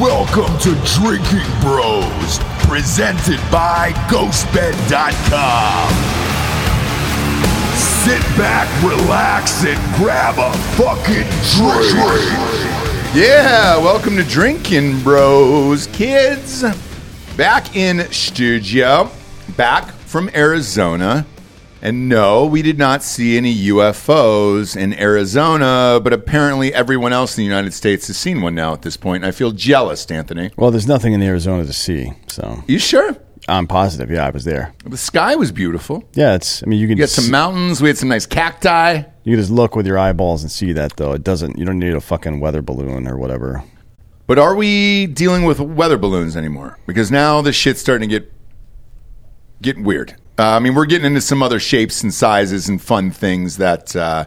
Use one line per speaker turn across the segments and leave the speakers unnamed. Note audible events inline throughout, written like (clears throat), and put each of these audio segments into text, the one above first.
Welcome to Drinkin' Bros, presented by GhostBed.com. Sit back, relax, and grab a fucking drink.
Yeah, welcome to Drinkin' Bros, kids. Back in studio, back from Arizona. And no, we did not see any UFOs in Arizona, but apparently everyone else in the United States has seen one now at this point. I feel jealous, Anthony.
Well, there's nothing in Arizona to see, so
You sure?
I'm positive. Yeah, I was there.
The sky was beautiful.
Yeah, it's. I mean, you can
You got some mountains. We had some nice cacti.
you can just look with your eyeballs and see that though. It doesn't. You don't need a fucking weather balloon or whatever.
But are we dealing with weather balloons anymore? Because now this shit's starting to get get weird. Uh, I mean, we're getting into some other shapes and sizes and fun things that uh,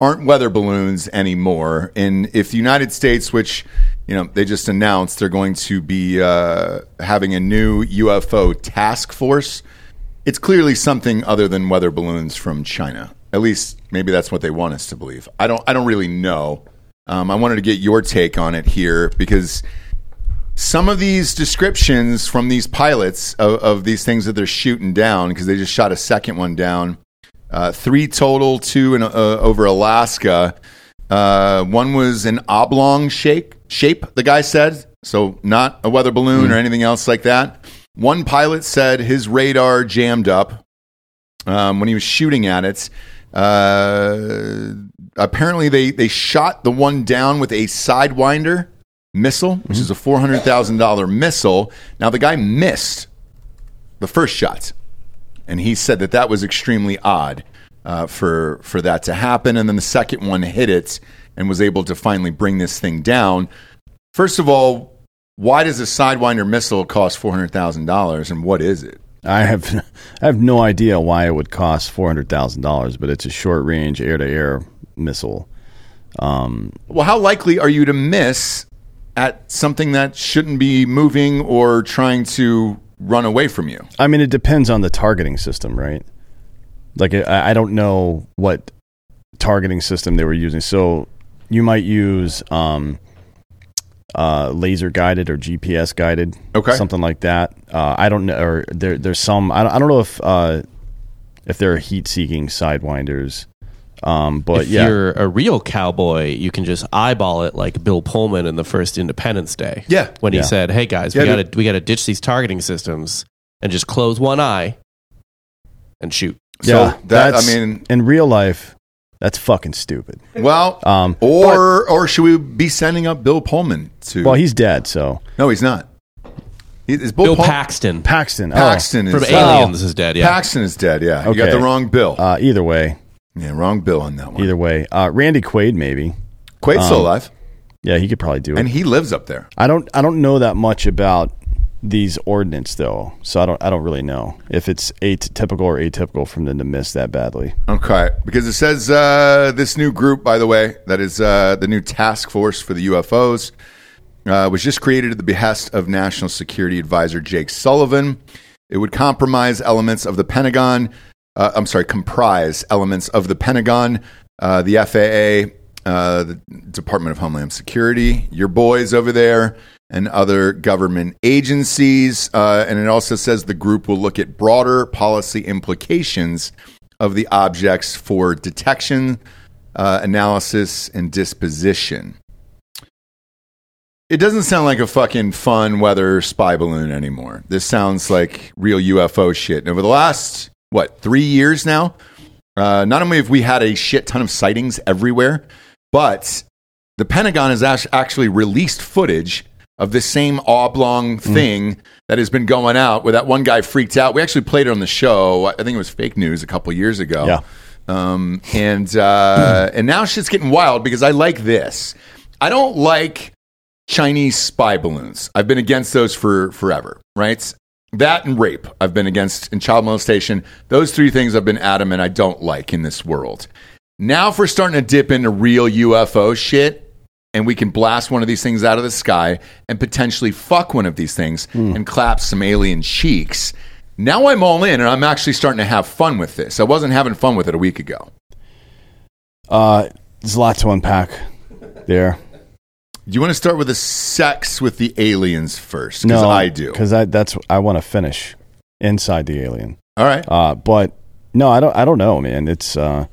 aren't weather balloons anymore. And if the United States, which you know they just announced, they're going to be uh, having a new UFO task force, it's clearly something other than weather balloons from China. At least maybe that's what they want us to believe. I don't. I don't really know. Um, I wanted to get your take on it here because some of these descriptions from these pilots of, of these things that they're shooting down because they just shot a second one down uh, three total two in, uh, over alaska. Uh, one was an oblong shape shape the guy said so not a weather balloon or anything else like that. One pilot said his radar jammed up um, when he was shooting at it. Uh, apparently, they, they shot the one down with a Sidewinder missile, which is a $400,000 missile. Now, the guy missed the first shot, and he said that that was extremely odd uh, for, for that to happen. And then the second one hit it and was able to finally bring this thing down. First of all, why does a Sidewinder missile cost $400,000 and what is it?
I have, (laughs) I have no idea why it would cost four hundred thousand dollars, but it's a short range air to air missile. Um,
Well, how likely are you to miss at something that shouldn't be moving or trying to run away from you?
I mean, it depends on the targeting system, right? Like, I, I don't know what targeting system they were using. So you might use um, uh, laser guided or GPS guided,
Okay.
something like that. Uh, I don't know. Or there, there's some. I don't, I don't know if uh, if there are heat seeking sidewinders. Um, but
if
yeah,
you're a real cowboy, you can just eyeball it like Bill Pullman in the first Independence Day.
Yeah.
when he
Yeah.
said, "Hey guys,
Yeah,
we got to we got to ditch these targeting systems and just close one eye and shoot."
So
yeah,
that
that's-
I mean,
in real life, that's fucking stupid.
well,
Um,
or or should we be sending up Bill Pullman to?
well, he's dead, so
no, he's not. He, is Bill,
Bill
Pull-
Paxton
Paxton. oh.
Paxton is
from
uh,
Aliens is dead. Yeah,
Paxton is dead. Yeah, you got the wrong Bill.
Uh, either way,
yeah, wrong Bill on that one.
either way. Uh, Randy Quaid, maybe.
Quaid's still
um,
alive,
Yeah, he could probably do it.
and he lives up there.
I don't. I don't know that much about these ordnance though, so I don't. I don't really know if it's atypical or atypical from them to miss that badly.
Okay, because it says uh, this new group, by the way, that is uh, the new task force for the UFOs, uh, was just created at the behest of National Security Advisor Jake Sullivan. It would compromise elements of the Pentagon. Uh, I'm sorry, comprise elements of the Pentagon, uh, the FAA, uh, the Department of Homeland Security, your boys over there, and other government agencies. Uh, and it also says the group will look at broader policy implications of the objects for detection, uh, analysis, and disposition. It doesn't sound like a fucking fun weather spy balloon anymore. This sounds like real UFO shit. And over the last, what, three years now, uh, not only have we had a shit ton of sightings everywhere, but the Pentagon has act- actually released footage of this same oblong thing that has been going out where that one guy freaked out. We actually played it on the show. I think it was fake news a couple years ago.
Yeah.
Um, and uh, (clears throat) and now shit's getting wild because I like this. I don't like Chinese spy balloons. I've been against those for forever, right? That and rape, I've been against, and child molestation. Those three things I've been adamant I don't like in this world. Now, if we're starting to dip into real UFO shit, and we can blast one of these things out of the sky and potentially fuck one of these things and clap some alien cheeks. Now I'm all in, and I'm actually starting to have fun with this. I wasn't having fun with it a week ago.
Uh, there's a lot to unpack there.
You want to start with the sex with the aliens first? Because
No,
I do.
because I, that's I want to finish inside the alien.
All right.
Uh, but no, I don't. I don't know, man. It's uh,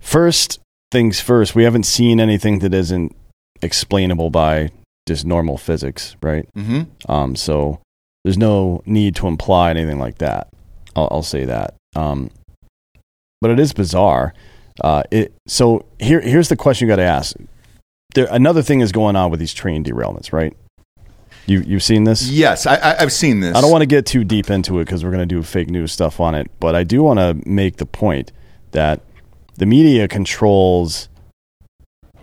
first things first. We haven't seen anything that isn't explainable by just normal physics, right?
Mm-hmm.
Um, so there's no need to imply anything like that. I'll, I'll say that. Um, but it is bizarre. Uh, it so here here's the question you got to ask. There another thing is going on with these train derailments, right? You you've seen this?
Yes, I, I, I've seen this.
I don't want to get too deep into it because we're going to do fake news stuff on it. But I do want to make the point that the media controls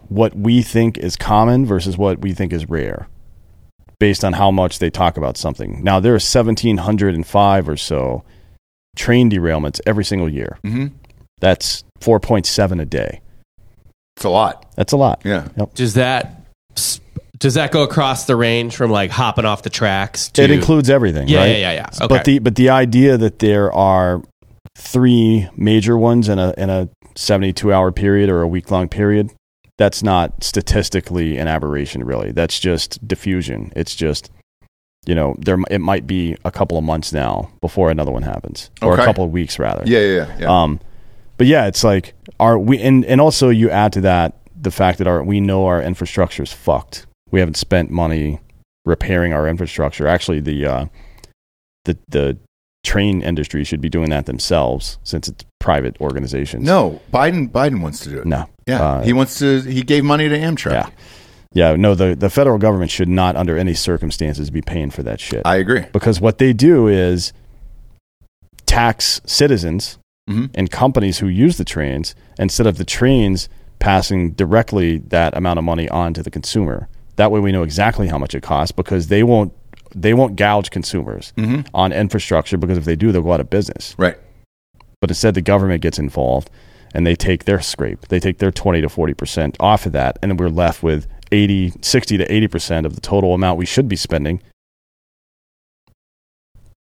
what we think is common versus what we think is rare based on how much they talk about something. Now, there are 1,705 or so train derailments every single year.
Mm-hmm.
That's 4.7 a day.
It's a lot.
That's a lot.
Yeah.
Does that does that go across the range from like hopping off the tracks to
It includes everything,
Yeah,
right?
yeah, yeah, yeah. Okay.
But the but the idea that there are three major ones in a in a 72 hour period or a week long period, that's not statistically an aberration really. That's just diffusion. It's just you know, there it might be a couple of months now before another one happens or
Okay.
a couple of weeks rather.
Yeah, yeah, yeah. yeah.
Um, but yeah, it's like our we and and also you add to that the fact that our we know our infrastructure is fucked. We haven't spent money repairing our infrastructure. Actually, the uh, the the train industry should be doing that themselves since it's private organizations.
no, Biden. Biden wants to do it.
no,
Yeah,
Uh,
he wants to. He gave money to Amtrak.
yeah, yeah. No, the the federal government should not, under any circumstances, be paying for that shit.
I agree.
because what they do is tax citizens
Mhm.
and companies who use the trains instead of the trains passing directly that amount of money on to the consumer. That way we know exactly how much it costs because they won't they won't gouge consumers on infrastructure because if they do they'll go out of business.
Right.
But instead the government gets involved and they take their scrape. They take their 20 to 40% off of that and then we're left with 80 60 to 80% of the total amount we should be spending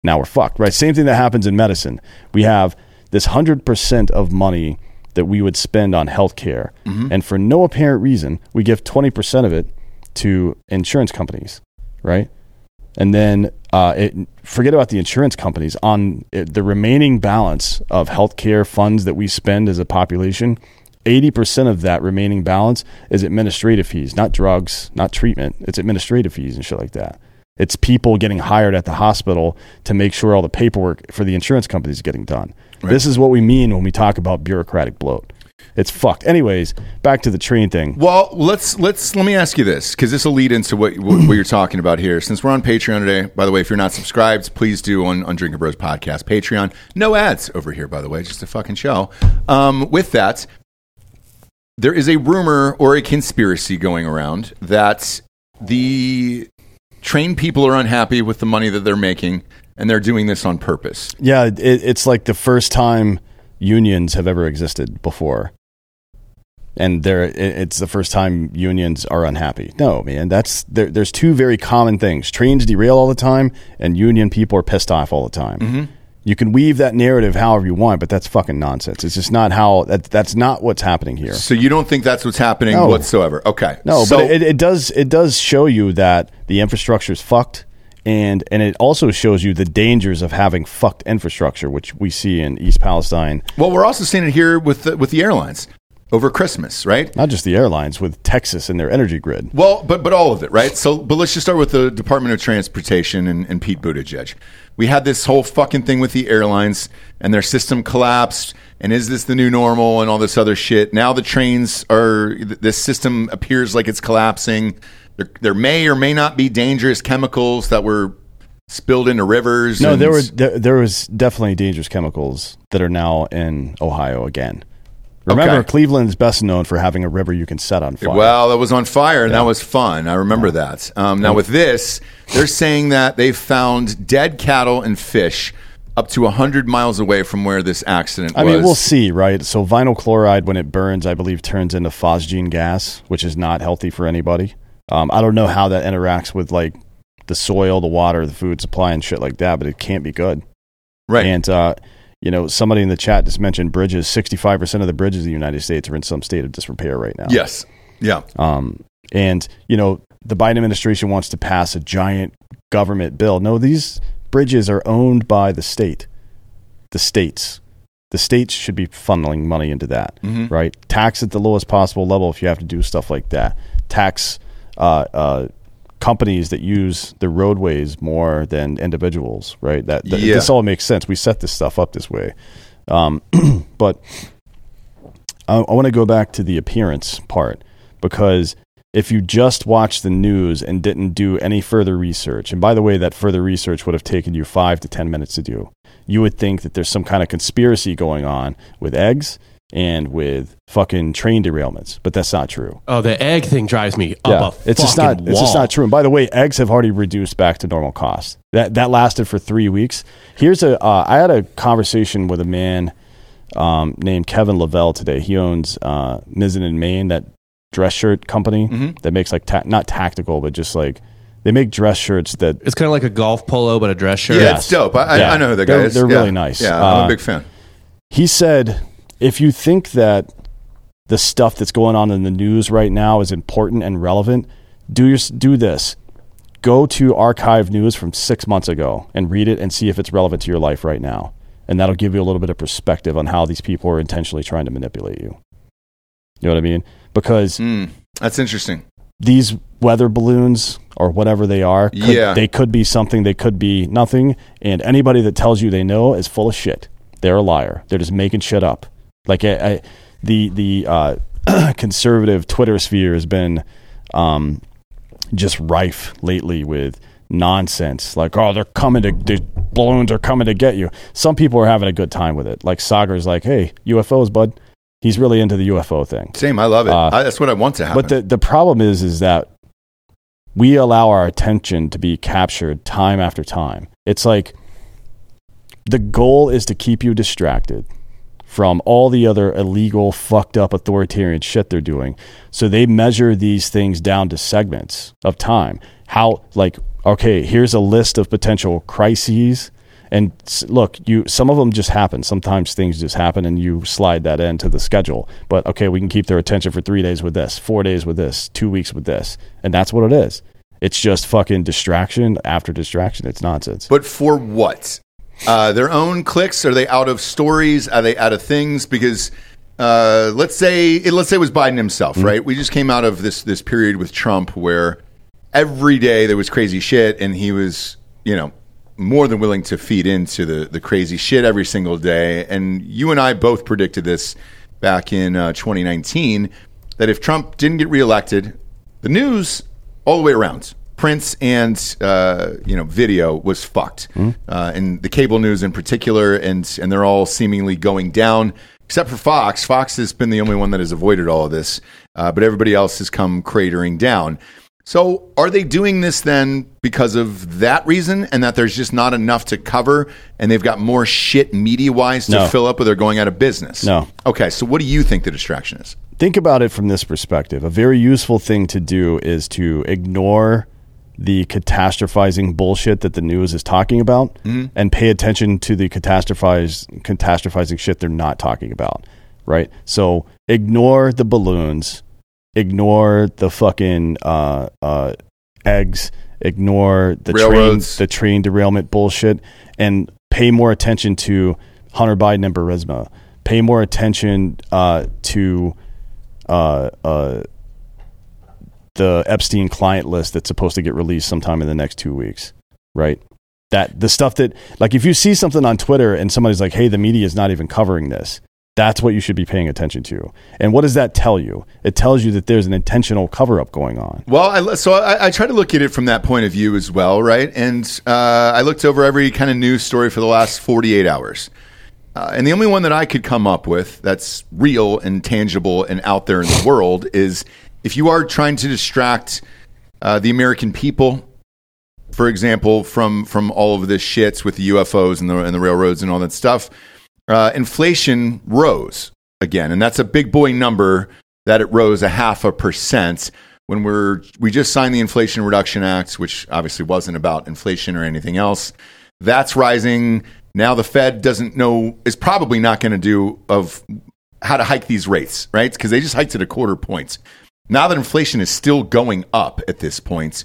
now we're fucked, right? Same thing that happens in medicine. We have this 100% of money that we would spend on healthcare. And for no apparent reason, we give 20% of it to insurance companies, right? And then uh, it, forget about the insurance companies. On it, the remaining balance of healthcare funds that we spend as a population, 80% of that remaining balance is administrative fees, not drugs, not treatment. It's administrative fees and shit like that. It's people getting hired at the hospital to make sure all the paperwork for the insurance companies is getting done. This is what we mean when we talk about bureaucratic bloat. It's fucked. Anyways, back to the train thing.
Well, let's let's let me ask you this because this will lead into what, what what you're talking about here. Since we're on Patreon today, by the way, if you're not subscribed, please do on on Drinkin' Bros podcast Patreon. No ads over here, by the way, just a fucking show. Um, with that, there is a rumor or a conspiracy going around that the train people are unhappy with the money that they're making, and they're doing this on purpose.
Yeah, it, it's like the first time unions have ever existed before. And there, it- it's the first time unions are unhappy. No, man, that's there, there's two very common things: trains derail all the time, and union people are pissed off all the time. Mm-hmm. You can weave that narrative however you want, but that's fucking nonsense. It's just not how that, that's not what's happening here.
So you don't think that's what's happening
No.
whatsoever? Okay,
No,
So-
but it, it does it does show you that the infrastructure is fucked, and and it also shows you the dangers of having fucked infrastructure, which we see in East Palestine.
well, we're also seeing it here with the, with the airlines over Christmas, right?
Not just the airlines, with Texas and their energy grid.
Well, but but all of it, right? So, but let's just start with the Department of Transportation and, and Pete Buttigieg. We had this whole fucking thing with the airlines and their system collapsed. And is this the new normal and all this other shit? Now the trains are. th- This system appears like it's collapsing. There, there may or may not be dangerous chemicals that were spilled into rivers.
No, there were there, there was definitely dangerous chemicals that are now in Ohio again. Remember,
Okay.
Cleveland is best known for having a river you can set on fire.
Well, that was on fire, and that was fun. I remember that. Um, now, with this, they're saying that they've found dead cattle and fish up to 100 miles away from where this accident was.
I
was.
mean, we'll see, right? So vinyl chloride, when it burns, I believe turns into phosgene gas, which is not healthy for anybody. Um, I don't know how that interacts with like the soil, the water, the food supply, and shit like that, but it can't be good.
right.
And uh, you know, somebody in the chat just mentioned bridges. Sixty-five percent of the bridges in the United States are in some state of disrepair right now.
yes. Yeah.
Um, And, you know, the Biden administration wants to pass a giant government bill. No, these bridges are owned by the state, the states. The states should be funneling money into that, right? Tax at the lowest possible level if you have to do stuff like that. Tax uh, uh, companies that use the roadways more than individuals, right? That, that
Yeah.
this all makes sense. We set this stuff up this way, um, (clears throat) but I, I want to go back to the appearance part because if you just watched the news and didn't do any further research, and by the way, that further research would have taken you five to 10 minutes to do, you would think that there's some kind of conspiracy going on with eggs and with fucking train derailments, but that's not true.
Oh, the egg thing drives me up a
it's just not
fucking
it's just not true. And by the way, eggs have already reduced back to normal cost. That that lasted for three weeks. Here's a uh, I had a conversation with a man um, named Kevin Lavelle today. He owns uh, Mizzen+Main, that dress shirt company
Mm-hmm.
that makes like ta- not tactical, but just like they make dress shirts that
It's kind of like a golf polo, but a dress shirt.
Yeah,
Yes.
it's dope. I, I-
Yeah.
I know who the guy
They're-
is.
they're
Yeah.
really nice.
Yeah, I'm
Uh,
a big fan.
he said if you think that the stuff that's going on in the news right now is important and relevant do your, do this. Go to archive news from six months ago and read it and see if it's relevant to your life right now. And that'll give you a little bit of perspective on how these people are intentionally trying to manipulate you. You know what i mean? Because
Mm, that's interesting.
these weather balloons or whatever they are could,
Yeah.
they could be something they could be nothing. And anybody that tells you they know is full of shit. They're a liar. They're just making shit up like I, I, the the uh, (clears throat) conservative twitter sphere has been um, just rife lately with nonsense like oh they're coming to the balloons are coming to get you some people are having a good time with it like Saagar's like hey ufos bud he's really into the ufo thing
Same. I love it.
Uh,
I, that's what I want to happen.
but the the problem is is that we allow our attention to be captured time after time. It's like the goal is to keep you distracted from all the other illegal, fucked up authoritarian shit they're doing. So they measure these things down to segments of time. How like okay, here's a list of potential crises and look, you some of them just happen. Sometimes things just happen and you slide that into the schedule. But okay, we can keep their attention for 3 days with this, 4 days with this, 2 weeks with this. And that's what it is. It's just fucking distraction after distraction. It's nonsense.
But for what? Uh, their own clicks? Are they out of stories? Are they out of things? Because uh, let's say let's say it was Biden himself,
Mm-hmm.
right? We just came out of this this period with Trump where every day there was crazy shit, and he was you know more than willing to feed into the the crazy shit every single day. And you and I both predicted this back in uh, 2019 that if Trump didn't get reelected, the news all the way around, prints and uh, you know video was fucked, uh, and the cable news in particular, and and they're all seemingly going down. Except for Fox, Fox has been the only one that has avoided all of this, uh, but everybody else has come cratering down. So, are they doing this then because of that reason, and that there's just not enough to cover, and they've got more shit media wise to
No.
fill up, or they're going out of business?
No.
Okay, so what do you think the distraction is?
think about it from this perspective. A very useful thing to do is to ignore the catastrophizing bullshit that the news is talking about and pay attention to the catastrophize catastrophizing shit they're not talking about. Right? So ignore the balloons, ignore the fucking uh, uh, eggs, ignore the train the train derailment bullshit, and pay more attention to Hunter Biden and Burisma. Pay more attention uh, to uh, uh, the Epstein client list that's supposed to get released sometime in the next two weeks, right? That the stuff that, like, if you see something on Twitter and somebody's like, "Hey, the media is not even covering this," that's what you should be paying attention to. And what does that tell you? It tells you that there's an intentional cover up going on.
Well, I, so I, I try to look at it from that point of view as well, right? And uh, I looked over every kind of news story for the last 48 hours. Uh, and the only one that I could come up with that's real and tangible and out there in the world is if you are trying to distract uh, the American people, for example, from from all of this shits with the UFOs and the and the railroads and all that stuff, uh, inflation rose again, and that's a big boy number that it rose a half a percent when we're we just signed the Inflation Reduction Act, which obviously wasn't about inflation or anything else. That's rising. Now the Fed doesn't know is probably not going to do of how to hike these rates, right? Because they just hiked it a quarter points. Now that inflation is still going up at this point,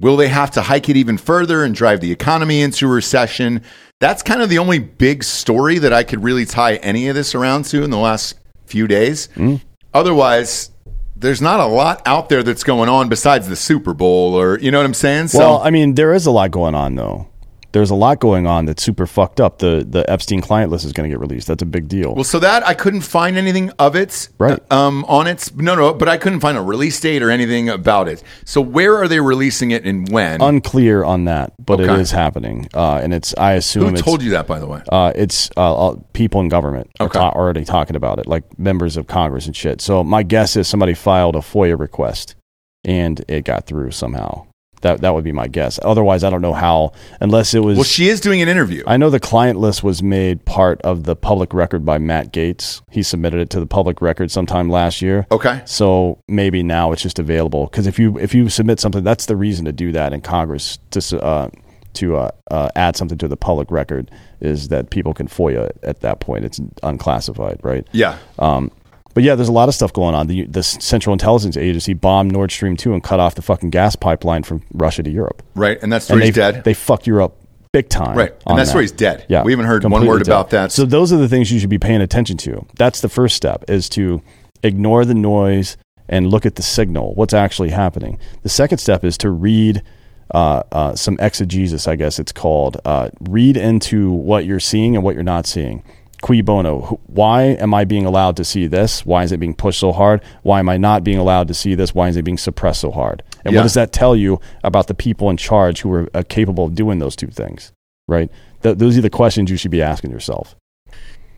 will they have to hike it even further and drive the economy into a recession? That's kind of the only big story that I could really tie any of this around to in the last few days. Mm-hmm. Otherwise, there's not a lot out there that's going on besides the Super Bowl or you know what I'm saying? So
Well, I mean, there is a lot going on though. There's a lot going on that's super fucked up. The the Epstein client list is going to get released. That's a big deal.
Well, so that I couldn't find anything of it,
Right.
uh, Um, on it. No, no, but I couldn't find a release date or anything about it. So where are they releasing it and when?
Unclear on that, but it
Okay.
is happening, uh, and it's. I assume
Who
it's,
told you that, by the way?
Uh, it's uh, uh, people in government are ta- already talking about it, like members of Congress and shit. So my guess is somebody filed a FOIA request, and it got through somehow. That that would be my guess. Otherwise, I don't know how. Unless it was.
Well, she is doing an interview.
I know the client list was made part of the public record by Matt Gaetz. He submitted it to the public record sometime last year.
okay.
So maybe now it's just available because if you if you submit something, that's the reason to do that in Congress to uh, to uh, uh, add something to the public record is that people can FOIA it at that point. It's unclassified, right?
Yeah.
Um, but yeah, there's a lot of stuff going on. The the Central Intelligence Agency bombed Nord Stream two and cut off the fucking gas pipeline from Russia to Europe.
right. And
that's
where
he's
dead.
They fucked Europe big time.
Right. And
that's
that he's dead.
Yeah,
We haven't heard one word
dead.
about that.
So those are the things you should be paying attention to. That's the first step is to ignore the noise and look at the signal. What's actually happening? The second step is to read uh, uh, some exegesis, I guess it's called. Uh, read into what you're seeing and what you're not seeing. Cui bono? Why am I being allowed to see this? Why is it being pushed so hard? Why am I not being allowed to see this? Why is it being suppressed so hard? And
Yeah.
what does that tell you about the people in charge who are uh, capable of doing those two things? Right? Th- those are the questions you should be asking yourself.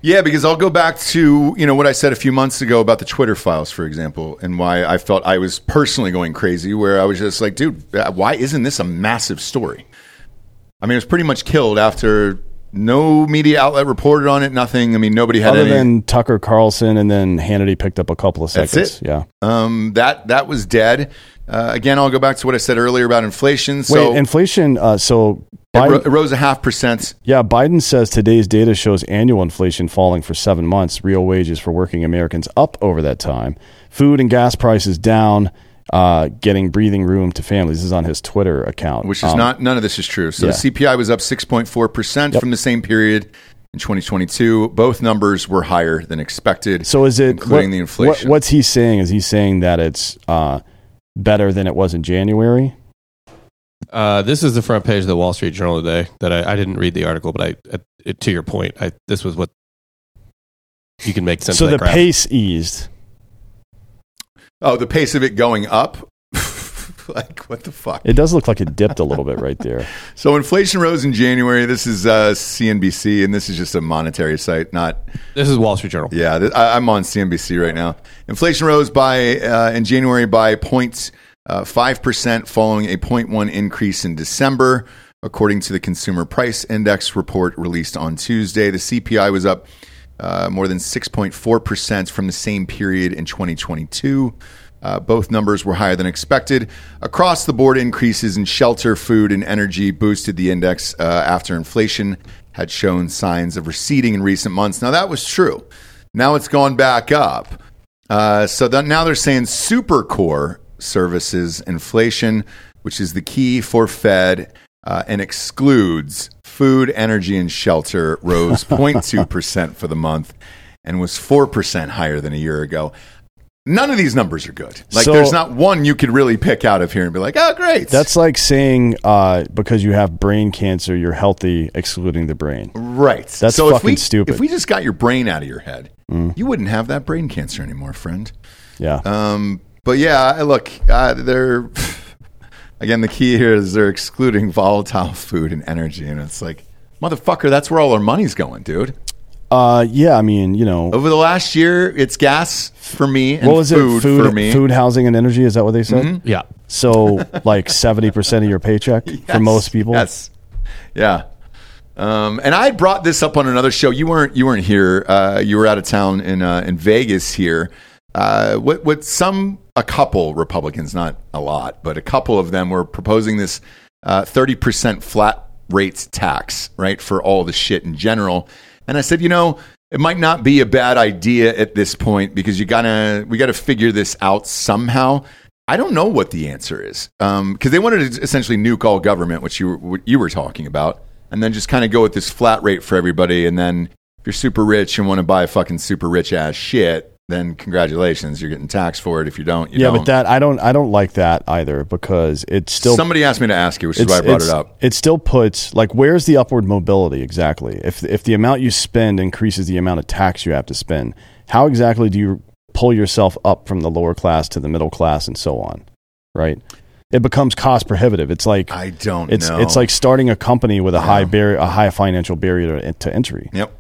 Yeah, because I'll go back to you know what I said a few months ago about the Twitter files, for example, and why I felt I was personally going crazy. Where I was just like, dude, why isn't this a massive story? I mean, it was pretty much killed after no media outlet reported on it. Nothing. I mean, nobody had
Other
any.
than Tucker Carlson and then Hannity picked up a couple of seconds.
That's it.
Yeah.
um, that that was dead. Uh, again, I'll go back to what I said earlier about inflation. So
Wait, inflation. Uh, so
it, ro- it rose a half percent.
yeah, Biden says today's data shows annual inflation falling for seven months. Real wages for working Americans up over that time. Food and gas prices down. Uh, getting breathing room to families. This is on his Twitter account,
which is
Um,
not none of this is true. So
yeah.
the CPI was up 6.4%
Yep.
from the same period in 2022. Both numbers were higher than expected.
So is it
including
what-
the inflation?
What, what's he saying? Is he saying that it's uh, better than it was in January?
Uh, this is the front page of the Wall Street Journal today. That I, I didn't read the article, but I, uh, to your point, I, this was what you can make sense.
so
of
the
graph.
pace eased.
Oh, the pace of it going up. (laughs) like what the fuck?
It does look like it dipped a little bit right there. (laughs)
So inflation rose in January. This is uh, CNBC, and this is just a monetary site, not
This is Wall Street Journal.
Yeah, th- I, I'm on CNBC right now. Inflation rose by uh, in January by 0.5 percent, following a 0.1 increase in December, according to the Consumer Price Index report released on Tuesday. The CPI was up uh, more than 6.4 percent from the same period in 2022. Uh, both numbers were higher than expected. Across the board, increases in shelter, food, and energy boosted the index uh, after inflation had shown signs of receding in recent months. Now, that was true. Now it's gone back up. Uh, so that now they're saying super core services inflation, which is the key for Fed uh, and excludes food, energy, and shelter, rose (laughs) 0.2% for the month and was 4% higher than a year ago. None of these numbers are good. Like,
So-
there's not one you could really pick out of here and be like, oh, great.
That's like saying uh, because you have brain cancer, you're healthy, excluding the brain.
Right.
That's
so if
fucking
we,
stupid. Mm.
If we just got your brain out of your head, you wouldn't have that brain cancer anymore, friend.
Yeah.
Um, but yeah, look, uh, they're again the key here is they're excluding volatile (laughs) food and energy, and it's like, motherfucker, that's where all our money's going, dude.
Uh, yeah. I mean, you know,
Over the last year, it's gas for me and
what was
food,
it? Food,
for me.
food, housing, and energy. Is that what they said?
Yeah.
So, (laughs) like seventy percent of your paycheck for most people.
Yes. Yeah. Um, and I brought this up on another show. You weren't you weren't here. Uh, you were out of town in uh, in Vegas here. Uh, what what some a couple Republicans, not a lot, but a couple of them were proposing this uh, thirty percent flat rates tax, right, for all the shit in general. And I said, you know, it might not be a bad idea at this point because you gotta we gotta figure this out somehow. I don't know what the answer is because they wanted to essentially nuke all government, which you were, what you were talking about, and then just kind of go with this flat rate for everybody. And then if you're super rich and want to buy fucking super rich ass shit, then congratulations, you're getting taxed for it. If you don't, you
yeah,
don't.
but that I don't I don't like that either because it's still
Somebody asked me to ask you, which is why I brought it up.
It still puts like where's the upward mobility exactly? If if the amount you spend increases the amount of tax you have to spend, how exactly do you pull yourself up from the lower class to the middle class and so on? Right? It becomes cost prohibitive. It's like
I don't
it's
know.
it's like starting a company with a high barrier a high financial barrier to, to entry.
yep.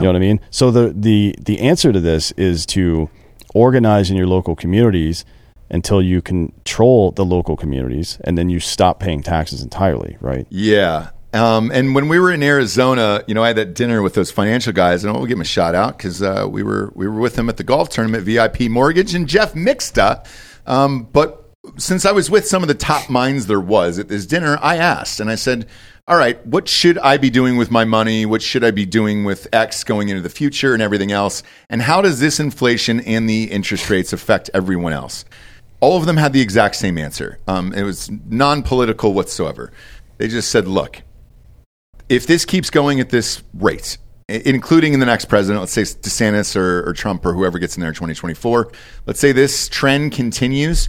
You know what I mean? So the the the answer to this is to organize in your local communities until you control the local communities, and then you stop paying taxes entirely. Right?
Yeah. Um, and when we were in Arizona, you know, I had that dinner with those financial guys, and I'll give them a shout out because uh, we were we were with them at the golf tournament, VIP Mortgage, and Jeff Mixta. Um, but since I was with some of the top minds there was at this dinner, I asked and I said, "All right, what should I be doing with my money? What should I be doing with X going into the future and everything else? And how does this inflation and the interest rates affect everyone else?" All of them had the exact same answer. Um, it was non political whatsoever. They just said, look, if this keeps going at this rate, including in the next president, let's say DeSantis or, or Trump or whoever gets in there in 2024, let's say this trend continues,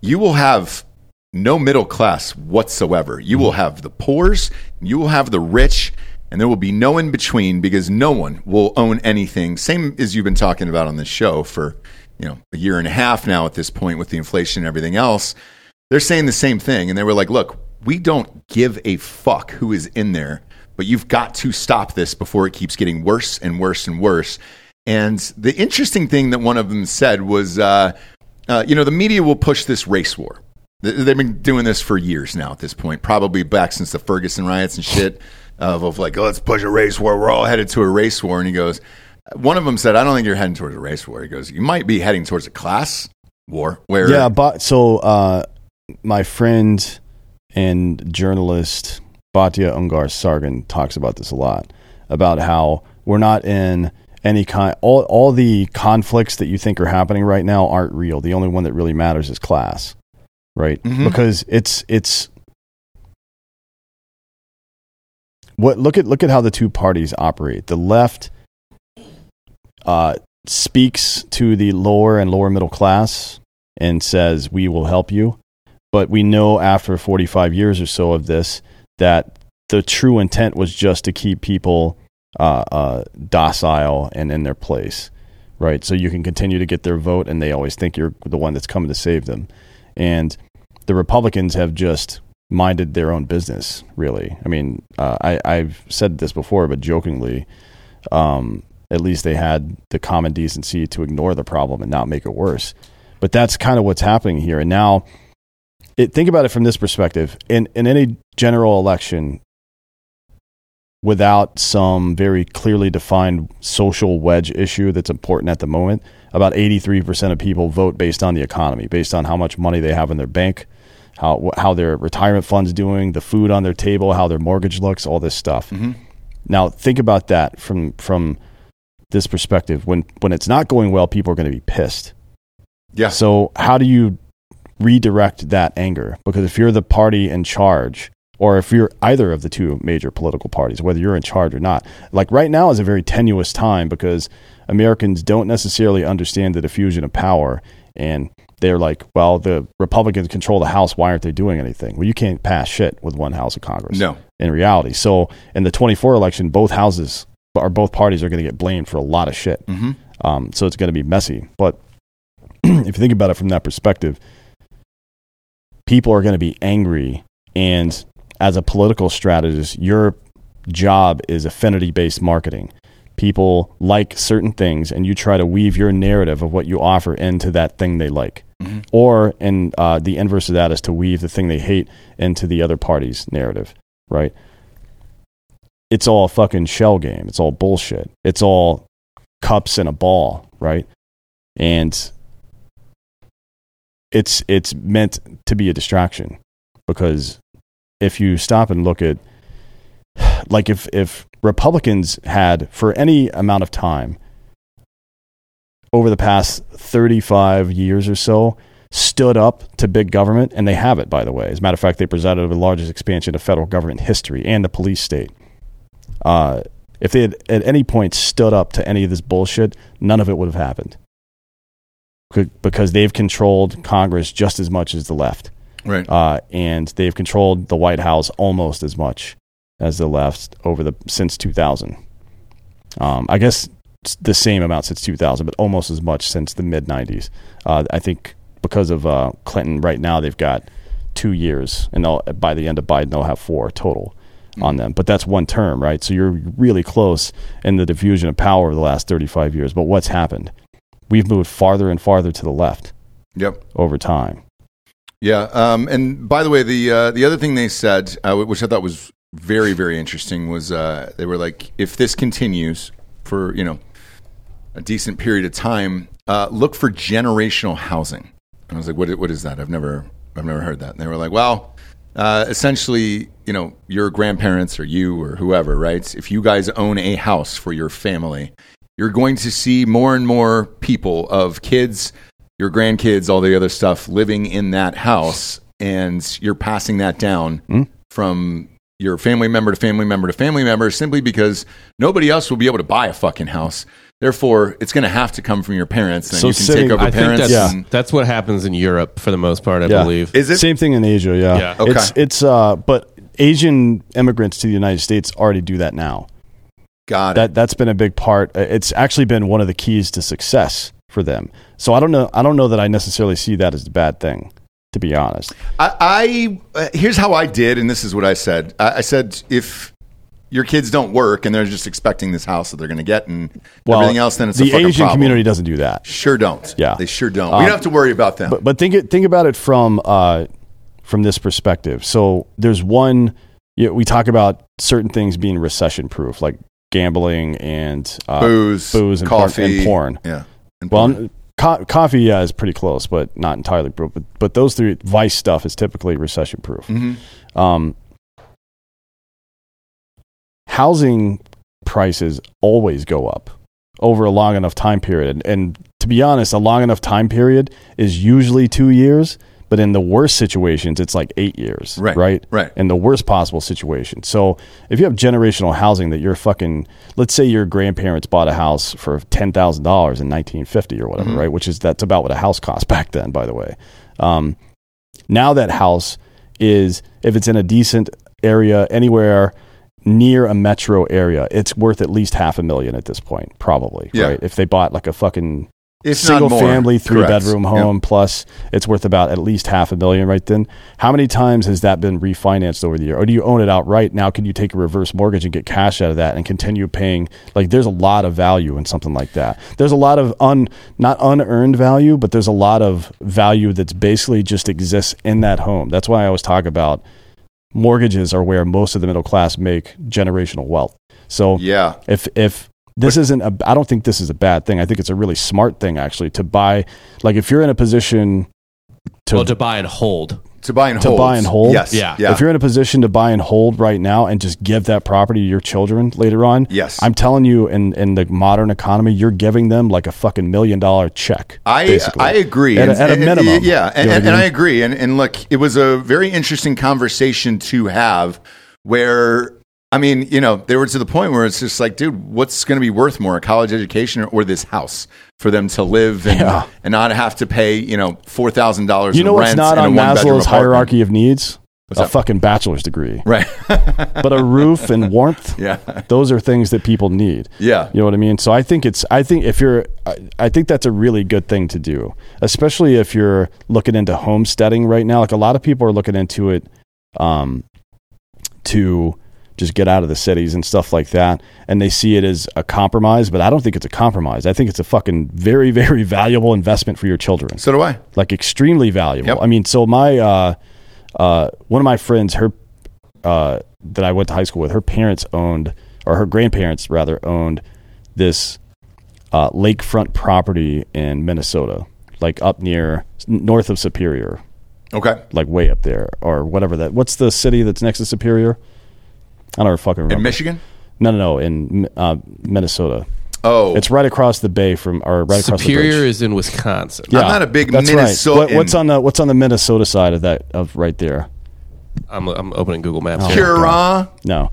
you will have no middle class whatsoever. You will have the poors, you will have the rich, and there will be no in between because no one will own anything. Same as you've been talking about on this show for you know a year and a half now at this point with the inflation and everything else. They're saying the same thing, and they were like, "Look, we don't give a fuck who is in there, but you've got to stop this before it keeps getting worse and worse and worse." And the interesting thing that one of them said was, uh, uh, "You know, the media will push this race war." Th- They've been doing this for years now at this point, probably back since the Ferguson riots and shit. Of, of like, oh, let's push a race war. We're all headed to a race war. And he goes, one of them said, I don't think you're heading towards a race war. He goes, you might be heading towards a class war where
Yeah, but so uh, my friend and journalist Batya Ungar Sargon talks about this a lot about how we're not in any kind all all the conflicts that you think are happening right now aren't real. The only one that really matters is class, right?
Mhm.
Because it's it's what look at look at how the two parties operate. The left uh, speaks to the lower and lower middle class and says, We will help you. But we know after 45 years or so of this that the true intent was just to keep people uh, uh, docile and in their place, right? So you can continue to get their vote, and they always think you're the one that's coming to save them. And the Republicans have just minded their own business, really. I mean, uh, I, I've said this before, but jokingly, um, at least they had the common decency to ignore the problem and not make it worse. But that's kind of what's happening here. And now, it, think about it from this perspective. In, in any general election, without some very clearly defined social wedge issue that's important at the moment, about 83% of people vote based on the economy, based on how much money they have in their bank, how, how their retirement fund's doing, the food on their table, how their mortgage looks, all this stuff. Mm-hmm. Now, think about that from, from this perspective. When, when it's not going well, people are going to be pissed.
yeah,
So how do you redirect that anger? Because if you're the party in charge, or if you're either of the two major political parties, whether you're in charge or not, like right now is a very tenuous time because Americans don't necessarily understand the diffusion of power, and they're like, well, the Republicans control the House. Why aren't they doing anything? Well, you can't pass shit with one House of Congress.
No.
in reality. So in the 24 election, both houses or both parties are going to get blamed for a lot of shit.
hmm
Um, so it's going to be messy. But (clears throat) if you think about it from that perspective, people are going to be angry. And as a political strategist, your job is affinity based marketing. People like certain things, and you try to weave your narrative of what you offer into that thing they like. Or, and uh, the inverse of that is to weave the thing they hate into the other party's narrative, right? It's all a fucking shell game. It's all bullshit. It's all cups and a ball, right? And it's it's meant to be a distraction because if you stop and look at (sighs) like if if Republicans had for any amount of time over the past 35 years or so stood up to big government, and they have it, by the way. As a matter of fact, they presided over the largest expansion of federal government history and the police state. Uh, if they had at any point stood up to any of this bullshit, none of it would have happened. Because they've controlled Congress just as much as the left
Right.
uh, and they've controlled the White House almost as much as the left over the since 2000. Um, I guess the same amount since 2000, but almost as much since the mid 90s. Uh, I think because of uh, Clinton, right now they've got two years, and they'll, by the end of Biden, they'll have four total on them. But that's one term, right? So you're really close in the diffusion of power over the last 35 years. But what's happened? We've moved farther and farther to the left
Yep.
over time.
Yeah. Um, and by the way, the uh, the other thing they said, uh, which I thought was very very interesting, was uh, they were like, if this continues for you know a decent period of time, uh, look for generational housing. And I was like, what what is that? I've never I've never heard that. And they were like, well. Uh, essentially, you know, your grandparents or you or whoever, right? If you guys own a house for your family, you're going to see more and more people of kids, your grandkids, all the other stuff living in that house, and you're passing that down from your family member to family member to family member simply because nobody else will be able to buy a fucking house. Therefore, it's going to have to come from your parents, and
So
you can
sitting-
take over
I think
parents.
that's,
Yeah.
that's what happens in Europe for the most part, I
Yeah.
believe.
is it?
Same thing in Asia, yeah.
Yeah.
Okay.
It's it's uh but Asian immigrants to the United States already do that now.
Got it.
That that's been a big part. Uh, It's actually been one of the keys to success for them. So I don't know I don't know that I necessarily see that as a bad thing, to be honest.
I, I uh, here's how I did, and this is what I said. I, I said if your kids don't work and they're just expecting this house that they're going to get and everything else, then it's
the Asian
problem.
community doesn't do that.
Sure don't.
Yeah.
they sure don't.
Um,
we don't have to worry about them.
But but think it, think about it from uh, from this perspective. So there's one you know, we talk about certain things being recession proof, like gambling and uh,
booze,
booze and porn-
coffee,
and porn.
Yeah. And
Well, co- coffee yeah is pretty close, but not entirely proof. But, but those three vice stuff is typically recession proof.
Mm-hmm.
Um, housing prices always go up over a long enough time period, and, and to be honest, a long enough time period is usually two years. But in the worst situations, it's like eight years,
Right,
Right,
right.
In the worst possible situation. So if you have generational housing that you're fucking, let's say your grandparents bought a house for ten thousand dollars in 1950 or whatever, right? Which is that's about what a house cost (laughs) back then, by the way. Um, now that house is, if it's in a decent area anywhere near a metro area, it's worth at least half a million at this point, probably.
Yeah.
Right? If they bought like a fucking
If
single family three
Correct.
bedroom
Yep.
home plus it's worth about at least half a million right then how many times has that been refinanced over the year or do you own it outright now can you take a reverse mortgage and get cash out of that and continue paying like there's a lot of value in something like that there's a lot of un not unearned value but there's a lot of value that's basically just exists in that home that's why i always talk about mortgages are where most of the middle class make generational wealth so
Yeah.
if if this isn't a i don't think this is a bad thing i think it's a really smart thing actually to buy like if you're in a position to,
well, to buy and hold.
To buy and hold.
To
hold.
buy and hold?
Yes.
Yeah.
Yeah.
if you're in a position to buy and hold right now and just give that property to your children later on
Yes.
i'm telling you in in the modern economy you're giving them like a fucking million dollar check
I
basically.
I agree.
at, a,
And-
at a
and-
minimum
Yeah, and,
You know
and,
what
and
I
I agree. And and look, it was a very interesting conversation to have where I mean, you know, they were to the point where it's just like, dude, what's going to be worth more, a college education or, or this house for them to live and,
Yeah.
and not have to pay, you know, four thousand dollars.
you know what's not on maslow's hierarchy of needs
What's
a
that?
fucking bachelor's degree
right? (laughs)
but a roof and warmth
yeah,
those are things that people need
yeah,
You know what I mean? So I think it's I think if you're I, I think that's a really good thing to do, especially if you're looking into homesteading right now. Like a lot of people are looking into it um to just get out of the cities and stuff like that and they see it as a compromise, but I don't think it's a compromise. I think it's a fucking very (laughs) very valuable investment for your children
So do I.
like extremely valuable.
Yep.
I mean, so my uh, uh, one of my friends, her uh, that I went to high school with, her parents owned, or her grandparents rather owned this uh, lakefront property in Minnesota, like up near north of Superior,
Okay.
like way up there, or whatever that. What's the city that's next to Superior? I don't fucking remember.
In Michigan?
No, no, no, in uh, Minnesota.
Oh,
It's right across the bay from, or right across the
Superior
bridge.
is in Wisconsin.
Yeah,
I'm not a big
that's
Minnesotan.
Right. What, what's on the What's on the Minnesota side of that of right there?
I'm, I'm opening Google Maps.
Oh.
here.
No,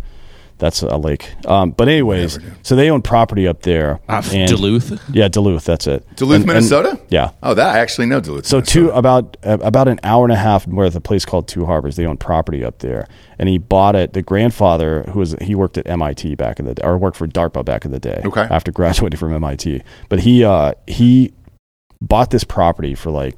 that's a lake. Um, but anyways, so they own property up there.
Uh,
and-
Duluth.
Yeah, Duluth. That's it.
Duluth,
And- and-
Minnesota?
yeah.
Oh, that I actually know Duluth.
So
Minnesota.
two about uh, about an hour and a half north of a place called Two Harbors. They own property up there, and he bought it. The grandfather, who was he worked at MIT back in the day, or worked for DARPA back in the day.
Okay.
After (laughs) graduating from MIT, but he uh, he bought this property for like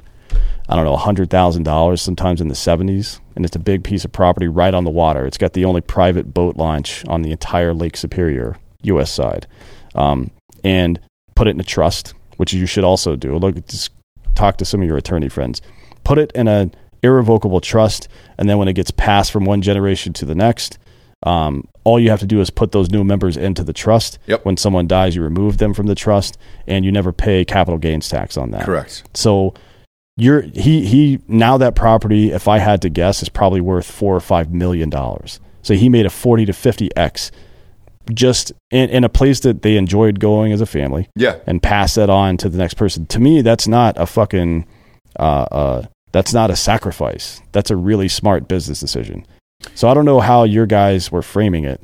I don't know hundred thousand dollars, sometimes in the seventies, and it's a big piece of property right on the water. It's got the only private boat launch on the entire Lake Superior U.S. side, um, and put it in a trust, which you should also do. Look, just talk to some of your attorney friends. Put it in an irrevocable trust, and then when it gets passed from one generation to the next, um, all you have to do is put those new members into the trust.
Yep.
When someone dies, you remove them from the trust, and you never pay capital gains tax on that.
correct.
So you're he he now that property, if I had to guess, is probably worth four or five million dollars. So he made a forty to fifty x just in, in a place that they enjoyed going as a family
Yeah.
and pass that on to the next person. To me, that's not a fucking uh, uh, that's not a sacrifice. That's a really smart business decision. So I don't know how your guys were framing it.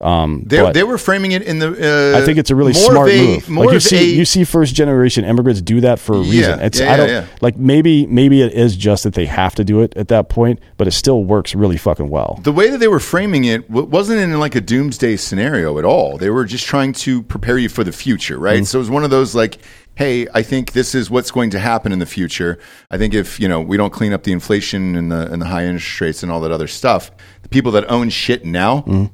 Um,
They, they were framing it in the. Uh,
I think it's a really smart
a,
move. Like you see,
a,
you see first generation immigrants do that for a
Yeah,
reason. It's
yeah,
I don't
yeah, yeah.
like maybe maybe it is just that they have to do it at that point, but it still works really fucking well.
the way that they were framing it wasn't in like a doomsday scenario at all. They were just trying to prepare you for the future, right? So it was one of those like, hey, I think this is what's going to happen in the future. I think if you know we don't clean up the inflation and the and the high interest rates and all that other stuff, the people that own shit now.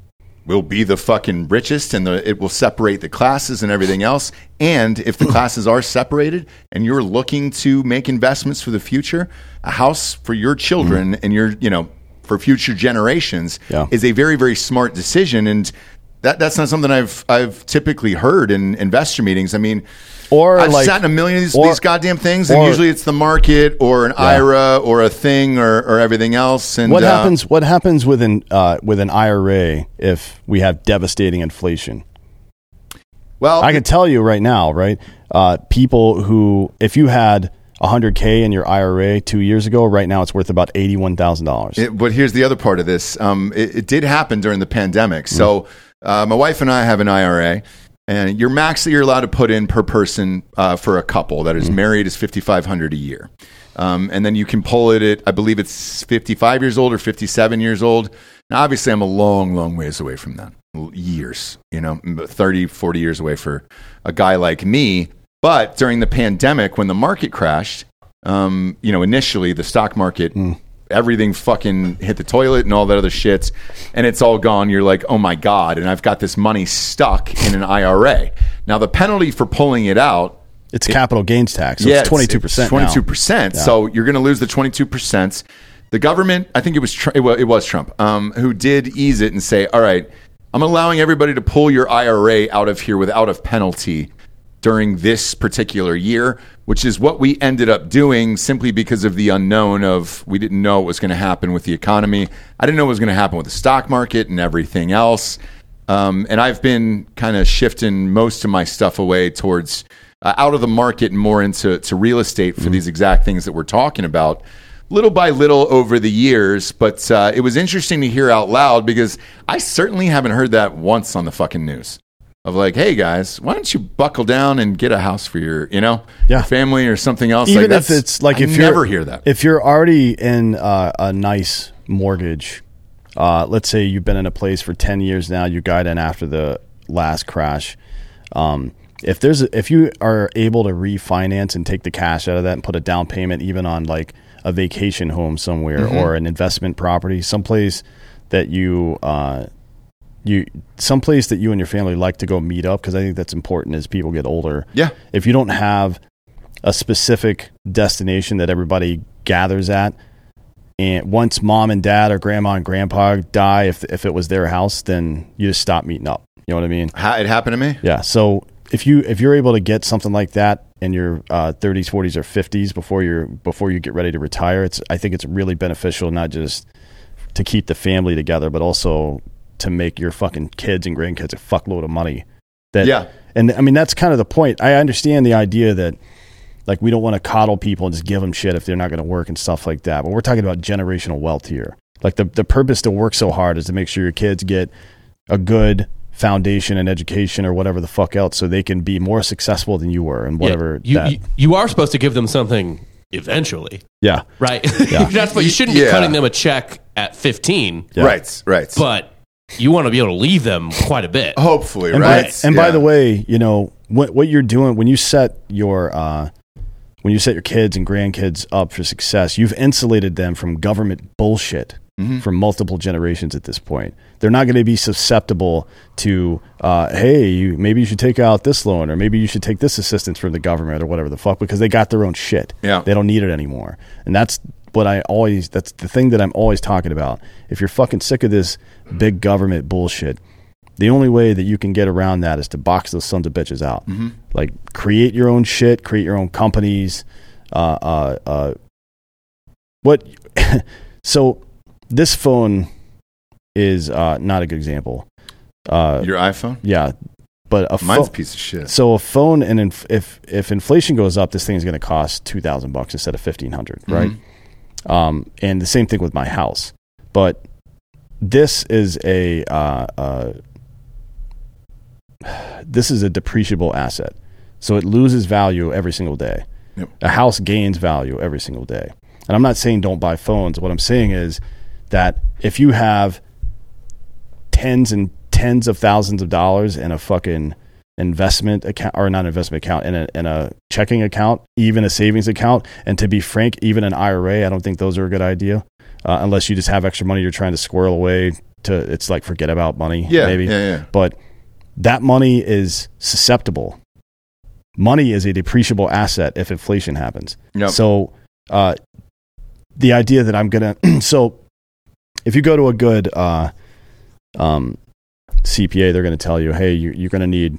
Will be the fucking richest, and the, it will separate the classes and everything else. And if the (laughs) classes are separated, and you're looking to make investments for the future, a house for your children mm-hmm. and your, you know, for future generations
Yeah.
is a very very smart decision and that that's not something I've I've typically heard in investor meetings. I mean,
Or
I've
like-
sat in a million of these,
or-
these goddamn things, and
or-
usually it's the market or an IRA or a thing or, or everything else. And
What
uh,
happens? What happens with an uh, with an IRA if we have devastating inflation?
Well,
I can tell you right now, right? Uh, people who, if you had 100k in your IRA two years ago, right now it's worth about eighty-one thousand dollars.
But here's the other part of this. Um, it, it did happen during the pandemic. So uh, my wife and I have an IRA, and your max that you're allowed to put in per person uh, for a couple that is married is 5,500 a year. Um, and then you can pull it at, I believe it's 55 years old or 57 years old. Now, obviously, I'm a long, long ways away from that. Years, you know, 30, 40 years away for a guy like me. But during the pandemic, when the market crashed, um, you know, initially the stock market, everything fucking hit the toilet and all that other shit, and it's all gone. You're like, oh my god, and I've got this money stuck in an IRA. Now the penalty for pulling it out
It's capital gains tax. So
yeah,
it's twenty two percent.
Twenty two percent. So you're going to lose the twenty two percent. The government, I think it was it it was Trump, um, who did ease it and say, "All right, I'm allowing everybody to pull your IRA out of here without a penalty during this particular year." Which is what we ended up doing simply because of the unknown of we didn't know what was going to happen with the economy. I didn't know what was going to happen with the stock market and everything else. Um, and I've been kind of shifting most of my stuff away towards uh, out of the market and more into to real estate for these exact things that we're talking about. Little by little over the years, but uh, it was interesting to hear out loud because I certainly haven't heard that once on the fucking news. Of like, hey guys, why don't you buckle down and get a house for your, you know,
Yeah.
family or something else?
even
like
if it's like if you
never hear that.
if you're already in uh, a nice mortgage uh, let's say you've been in a place for 10 years now you got in after the last crash um, if there's a, if you are able to refinance and take the cash out of that and put a down payment even on like a vacation home somewhere
Mm-hmm.
or an investment property someplace that you uh, you someplace that you and your family like to go meet up because I think that's important as people get older.
Yeah.
If you don't have a specific destination that everybody gathers at, and once mom and dad or grandma and grandpa die, if if it was their house, then you just stop meeting up. You know what I mean?
It happened to me.
Yeah. So if you if you're able to get something like that in your uh, 30s, 40s, or 50s before you're before you get ready to retire, it's I think it's really beneficial not just to keep the family together, but also to make your fucking kids and grandkids a fuckload of money. That
Yeah.
and I mean that's kind of the point. I understand the idea that like we don't want to coddle people and just give them shit if they're not going to work and stuff like that. But we're talking about generational wealth here. Like the the purpose to work so hard is to make sure your kids get a good foundation and education or whatever the fuck else so they can be more successful than you were and whatever
you,
that
you you are supposed to give them something eventually,
yeah
right? (laughs) That's what you shouldn't
Yeah.
be cutting them a check at 15,
Yeah.
Right, right.
but you want to be able to leave them quite a bit.
Hopefully,
and
right.
by, and by the way, you know what what you're doing when you set your uh, when you set your kids and grandkids up for success, you've insulated them from government bullshit
Mm-hmm.
for multiple generations at this point. They're not going to be susceptible to, uh, hey, you, maybe you should take out this loan or maybe you should take this assistance from the government or whatever the fuck because they got their own shit.
Yeah.
They don't need it anymore. And that's what I always, that's the thing that I'm always talking about. If you're fucking sick of this big government bullshit, the only way that you can get around that is to box those sons of bitches out. Like create your own shit, create your own companies. Uh, uh, uh, what? (laughs) so this phone is uh, not a good example. Uh,
your iPhone,
yeah, but a
mine's
phone.
a piece of shit.
So a phone and inf- if if inflation goes up, this thing is going to cost two thousand bucks instead of fifteen hundred, right? Um, and the same thing with my house. But this is a uh, uh, this is a depreciable asset, so it loses value every single day.
Yep.
A house gains value every single day. And I'm not saying don't buy phones. What I'm saying is that if you have tens and tens of thousands of dollars in a fucking investment account or not investment account in a, in a checking account, even a savings account, and to be frank, even an IRA, I don't think those are a good idea uh, unless you just have extra money you're trying to squirrel away to. It's like forget about money,
Yeah,
maybe.
yeah, yeah.
But that money is susceptible. Money is a depreciable asset if inflation happens.
Yep.
So uh, the idea that I'm gonna (clears throat) so if you go to a good uh, um, CPA, they're going to tell you, hey, you, you're going to need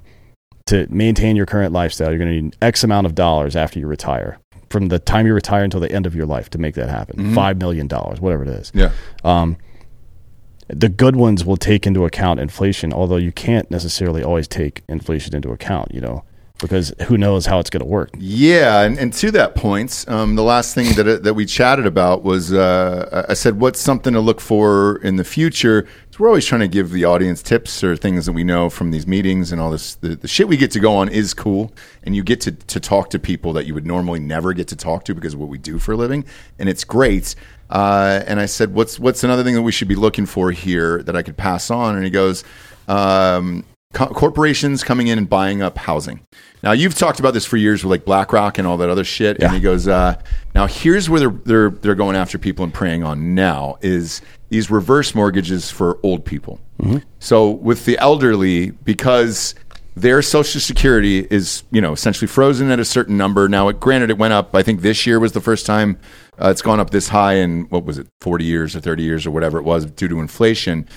to maintain your current lifestyle. You're going to need X amount of dollars after you retire, from the time you retire until the end of your life to make that happen. Five million dollars, whatever it is.
Yeah.
Um, the good ones will take into account inflation, although you can't necessarily always take inflation into account. You know, because who knows how it's going to work.
Yeah, and, and to that point, um, the last thing that that we chatted about was uh, I said, "What's something to look for in the future?" So we're always trying to give the audience tips or things that we know from these meetings and all this. The, the shit we get to go on is cool, and you get to to talk to people that you would normally never get to talk to because of what we do for a living, and it's great. Uh, and I said, "What's what's another thing that we should be looking for here that I could pass on?" And he goes. Um, co- corporations coming in and buying up housing. Now you've talked about this for years with like BlackRock and all that other shit. And he goes, uh, now here's where they're they're they're going after people and preying on now is these reverse mortgages for old people. So with the elderly, because their social security is you know essentially frozen at a certain number. Now, it, granted, it went up. I think this year was the first time uh, it's gone up this high in what was it, forty years or thirty years or whatever it was due to inflation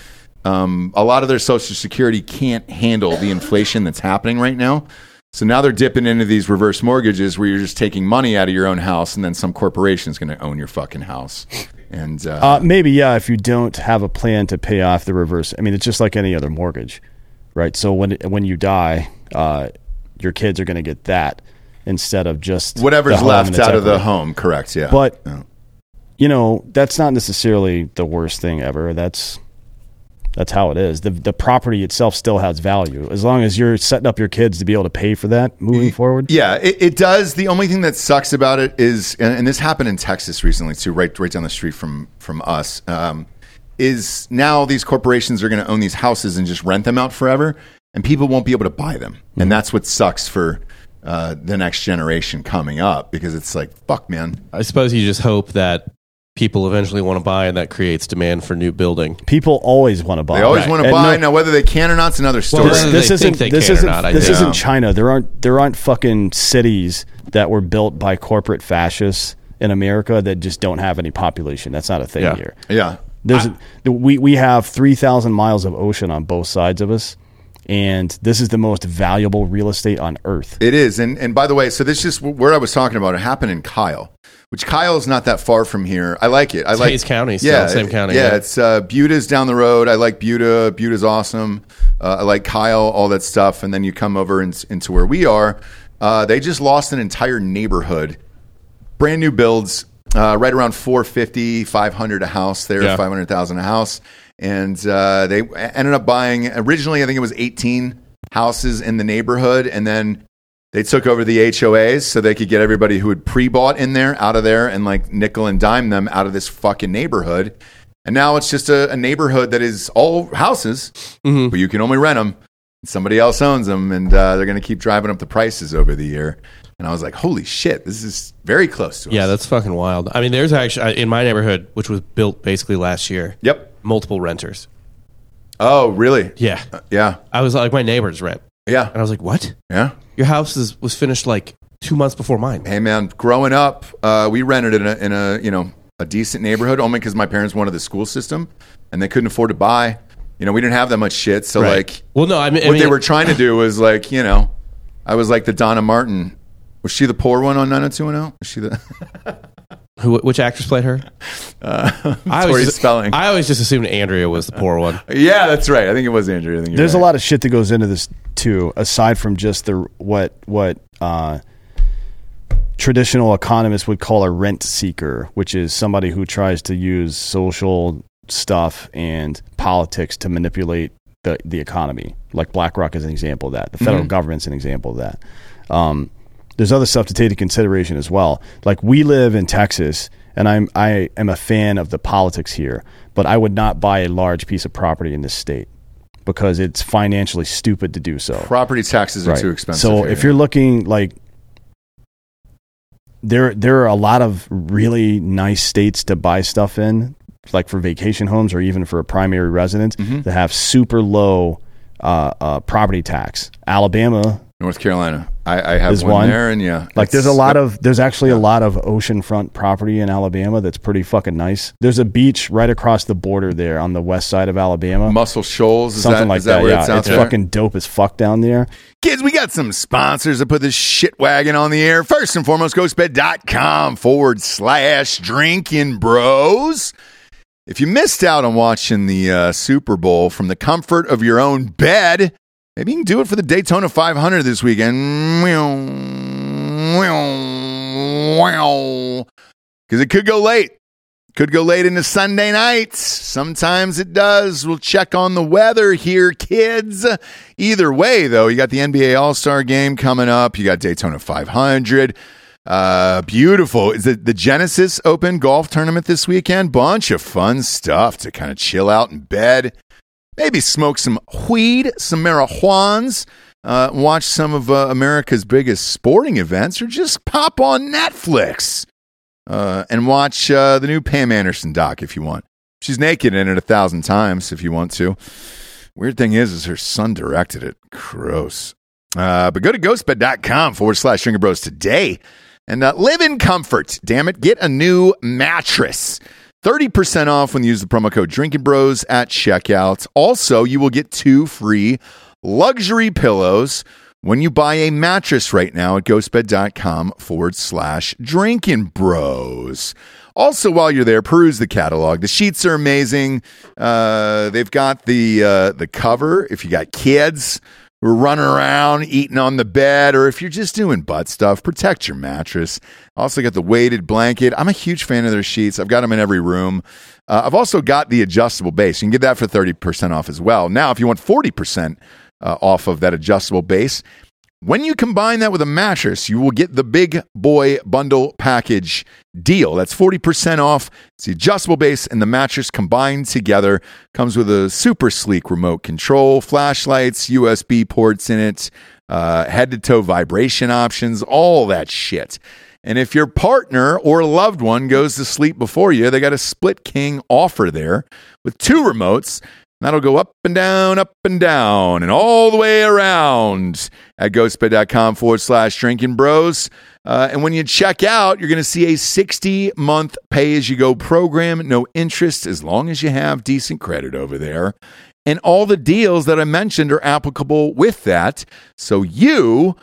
um, a lot of their social security can't handle the inflation that's happening right now. So now they're dipping into these reverse mortgages where you're just taking money out of your own house and then some corporation is going to own your fucking house. And uh,
Uh, maybe yeah, if you don't have a plan to pay off the reverse. I mean, it's just like any other mortgage, right? So when when you die, uh, your kids are going to get that instead of just
whatever's left out of the home, correct? Yeah.
But
Yeah.
you know, that's not necessarily the worst thing ever. That's that's how it is. The the property itself still has value as long as you're setting up your kids to be able to pay for that moving forward.
Yeah, it, it does. The only thing that sucks about it is, and, and this happened in Texas recently too, right, right down the street from from us. Um, is now these corporations are going to own these houses and just rent them out forever, and people won't be able to buy them, and that's what sucks for uh, the next generation coming up because it's like, fuck, man.
I suppose you just hope that people eventually want to buy, and that creates demand for new building.
People always want to buy.
They always
Right.
want to
And
buy.
no-
now, whether they can or not, is another story.
whether
this
they
isn't this isn't
not,
this isn't China. There aren't there aren't fucking cities that were built by corporate fascists in America that just don't have any population. That's not a thing
Yeah.
here.
yeah,
There's we we have three thousand miles of ocean on both sides of us, and this is the most valuable real estate on earth.
It is, and and by the way, so this is where I was talking about. It happened in Kyle, which Kyle is not that far from here. I like it. I like
Hays County, still,
yeah,
same county,
Yeah,
yeah.
it's uh, Buda's down the road. I like Buda. Buda's awesome. Uh, I like Kyle, all that stuff, and then you come over in, into where we are. Uh, they just lost an entire neighborhood, brand new builds, uh, right around 450, 500 a house there,
Yeah.
500,000 a house. And uh, they ended up buying, originally, I think it was 18 houses in the neighborhood. And then they took over the HOAs so they could get everybody who had pre bought in there out of there and like nickel and dime them out of this fucking neighborhood. And now it's just a, a neighborhood that is all houses,
Mm-hmm.
but you can only rent them. Somebody else owns them, and uh, they're going to keep driving up the prices over the year. And I was like, holy shit, this is very close to us.
Yeah, that's fucking wild. I mean, there's actually in my neighborhood, which was built basically last year.
Yep.
Multiple renters.
Oh, really?
Yeah,
Yeah.
I was like my neighbor's rent,
Yeah.
and I was like, "What?
Yeah.
Your house is, was finished like two months before mine."
Hey, man, growing up, uh, we rented in a, in a, you know, a decent neighborhood only because my parents wanted the school system and they couldn't afford to buy. You know, we didn't have that much shit. So,
Right.
like,
well, no, I mean, I
what
mean,
they were trying to do was like, you know, I was like the Donna Martin. Was she the poor one on 90210? Was she the (laughs)
who, which actress played her?
uh, (laughs)
I
Tori
just,
Spelling?
I always just assumed Andrea was the poor one. (laughs)
yeah, that's right. I think it was Andrea. I think
There's
right.
a lot of shit that goes into this too, aside from just the what what uh, traditional economists would call a rent seeker, which is somebody who tries to use social stuff and politics to manipulate the the economy. Like BlackRock is an example of that. The federal government's an example of that. Um, there's other stuff to take into consideration as well. Like we live in Texas, and I'm I am a fan of the politics here, but I would not buy a large piece of property in this state because it's financially stupid to do so.
Property taxes are
Right.
too expensive.
So
here.
if you're looking like there there are a lot of really nice states to buy stuff in, like for vacation homes or even for a primary residence
Mm-hmm.
that have super low uh, uh, property tax. Alabama,
North Carolina, I, I have
Is
one,
one?
there, and yeah,
like there's a lot of there's actually a lot of oceanfront property in Alabama that's pretty fucking nice. There's a beach right across the border there on the west side of Alabama.
Muscle Shoals. Is
Something
that,
like
that.
that. yeah,
it's
it's fucking dope as fuck down there.
Kids, we got some sponsors that put this shit wagon on the air. First and foremost, ghostbed.com forward slash drinking bros. If you missed out on watching the uh, Super Bowl from the comfort of your own bed, maybe you can do it for the Daytona 500 this weekend. Because it could go late. Could go late into Sunday nights. Sometimes it does. We'll check on the weather here, kids. Either way, though, you got the NBA All Star game coming up. You got Daytona 500. Uh, beautiful. Is it the Genesis Open golf tournament this weekend? Bunch of fun stuff to kind of chill out in bed. Maybe smoke some weed, some marijuans, uh, watch some of uh, America's biggest sporting events, or just pop on Netflix uh, and watch uh, the new Pam Anderson doc if you want. She's naked in it a thousand times if you want to. Weird thing is, is her son directed it. Gross. Uh, but go to ghostbed.com forward slash Stringer Bros today and uh, live in comfort. Damn it. Get a new mattress. 30% off when you use the promo code Drinking Bros at checkout. Also, you will get two free luxury pillows when you buy a mattress right now at ghostbed.com forward slash drinking bros. Also, while you're there, peruse the catalog. The sheets are amazing. Uh, they've got the uh, the cover if you got kids running around eating on the bed, or if you're just doing butt stuff, protect your mattress. Also got the weighted blanket. I'm a huge fan of their sheets. I've got them in every room. Uh, I've also got the adjustable base. You can get that for 30% off as well. Now, if you want 40% uh, off of that adjustable base, when you combine that with a mattress, you will get the big boy bundle package deal. That's 40% off. It's the adjustable base and the mattress combined together. Comes with a super sleek remote control, flashlights, USB ports in it, uh, head to toe vibration options, all that shit. And if your partner or loved one goes to sleep before you, they got a split king offer there with two remotes. That'll go up and down, up and down, and all the way around at ghostbed.com forward slash drinking bros. Uh, and when you check out, you're going to see a 60 month pay as you go program, no interest as long as you have decent credit over there. And all the deals that I mentioned are applicable with that. So you,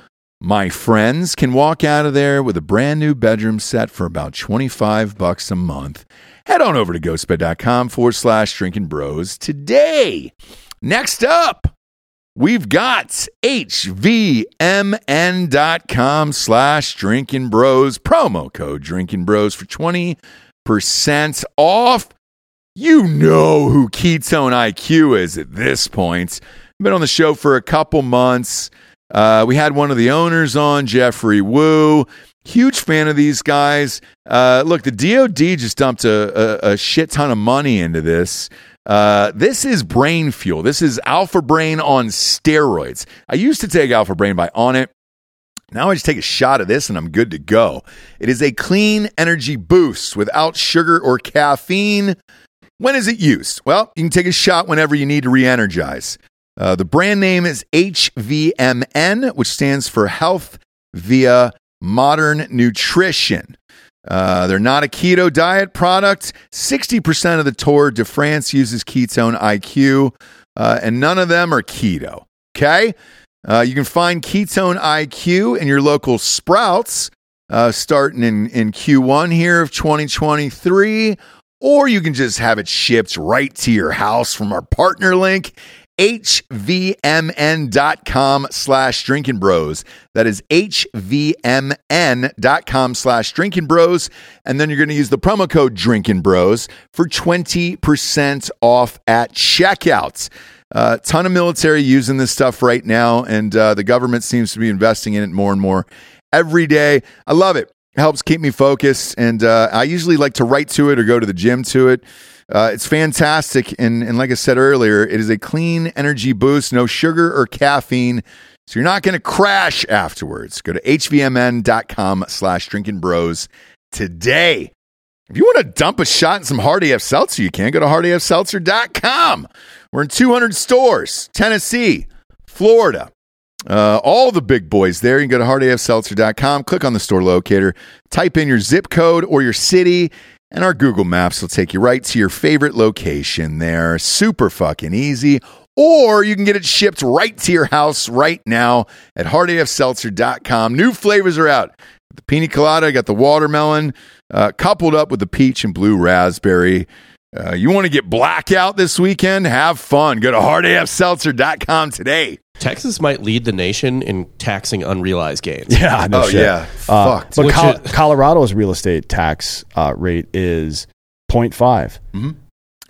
my friends, can walk out of there with a brand new bedroom set for about 25 bucks a month. Head on over to ghostbed.com forward slash drinking bros today. Next up, we've got hvmn.com slash drinking bros promo code drinking bros for 20% off you know who ketone iq is at this point been on the show for a couple months uh, we had one of the owners on Geoffrey Woo huge fan of these guys uh, look the dod just dumped a, a, a shit ton of money into this uh, this is brain fuel. This is Alpha Brain on steroids. I used to take Alpha Brain by on it. Now I just take a shot of this and I'm good to go. It is a clean energy boost without sugar or caffeine. When is it used? Well, you can take a shot whenever you need to re energize. Uh, the brand name is HVMN, which stands for Health Via Modern Nutrition. Uh, they're not a keto diet product. 60% of the Tour de France uses ketone IQ, uh, and none of them are keto. Okay? Uh, you can find ketone IQ in your local Sprouts uh, starting in, in Q1 here of 2023, or you can just have it shipped right to your house from our partner link hvmn.com slash drinking bros. That is hvmn.com slash drinking bros. And then you're going to use the promo code drinking bros for 20% off at checkouts. A uh, ton of military using this stuff right now, and uh, the government seems to be investing in it more and more every day. I love it. It helps keep me focused, and uh, I usually like to write to it or go to the gym to it. Uh, it's fantastic. And, and like I said earlier, it is a clean energy boost, no sugar or caffeine. So you're not going to crash afterwards. Go to hvmn.com slash drinking bros today. If you want to dump a shot in some Hard AF Seltzer, you can. Go to hardafseltzer.com. We're in 200 stores, Tennessee, Florida, uh, all the big boys there. You can go to hardafseltzer.com, click on the store locator, type in your zip code or your city, and our Google Maps will take you right to your favorite location there. Super fucking easy. Or you can get it shipped right to your house right now at hardafseltzer.com. New flavors are out. The pina colada, got the watermelon, uh, coupled up with the peach and blue raspberry. Uh, you want to get blackout this weekend? Have fun. Go to hardafseltzer.com today.
Texas might lead the nation in taxing unrealized gains.
Yeah, no
oh,
shit.
yeah.
Uh,
Fucked.
but Col-
is-
Colorado's real estate tax uh, rate is 0.5.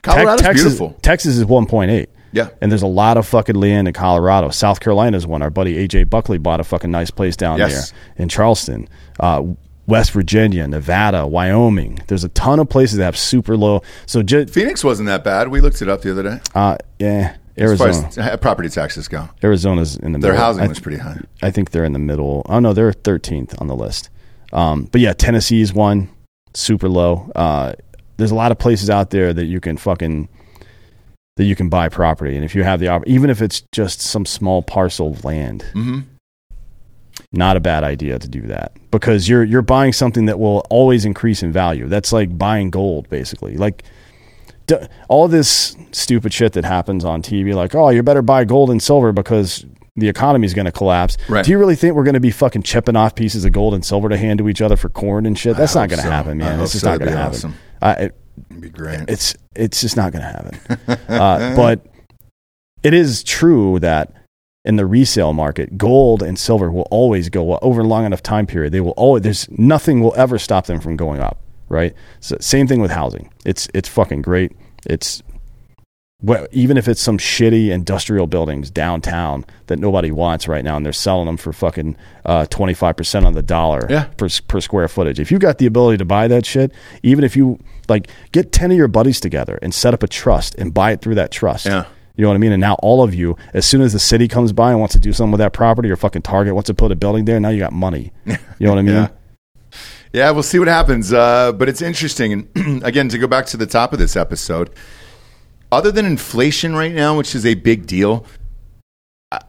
Colorado's
Texas,
beautiful.
Texas is 1.8.
Yeah.
And there's a lot of fucking land in Colorado. South Carolina's one. Our buddy AJ Buckley bought a fucking nice place down
Yes.
there in Charleston. Uh, West Virginia, Nevada, Wyoming. There's a ton of places that have super low. So, ju-
Phoenix wasn't that bad. We looked it up the other day.
uh, yeah,
As far
Arizona.
as property taxes go,
Arizona's in the middle.
their
middle.
housing
I
was pretty high.
I think they're in the middle. Oh no, they're 13th on the list. Um, but yeah, Tennessee's one, super low. Uh, there's a lot of places out there that you can fucking that you can buy property, and if you have the op- even if it's just some small parcel of land,
hmm
not a bad idea to do that because you're you're buying something that will always increase in value. That's like buying gold, basically. Like all this stupid shit that happens on TV, like oh, you better buy gold and silver because the economy is going to collapse.
Right.
Do you really think we're going to be fucking chipping off pieces of gold and silver to hand to each other for corn and shit? That's
I
not going to
so.
happen, man. It's just
so.
not going to happen.
awesome.
I, it,
It'd be great.
it's it's just not going to happen. (laughs) uh, but it is true that in the resale market, gold and silver will always go up over a long enough time period. They will always there's nothing will ever stop them from going up. Right. So same thing with housing. It's it's fucking great. It's well, even if it's some shitty industrial buildings downtown that nobody wants right now, and they're selling them for fucking uh, twenty five percent on the dollar
Yeah.
per per square footage. If you got the ability to buy that shit, even if you like get ten of your buddies together and set up a trust and buy it through that trust.
Yeah.
You know what I mean? And now all of you, as soon as the city comes by and wants to do something with that property or fucking Target wants to put a building there, now you got money. (laughs) You know what I mean?
Yeah. Yeah, we'll see what happens. Uh, but it's interesting. And (clears throat) again, to go back to the top of this episode, other than inflation right now, which is a big deal,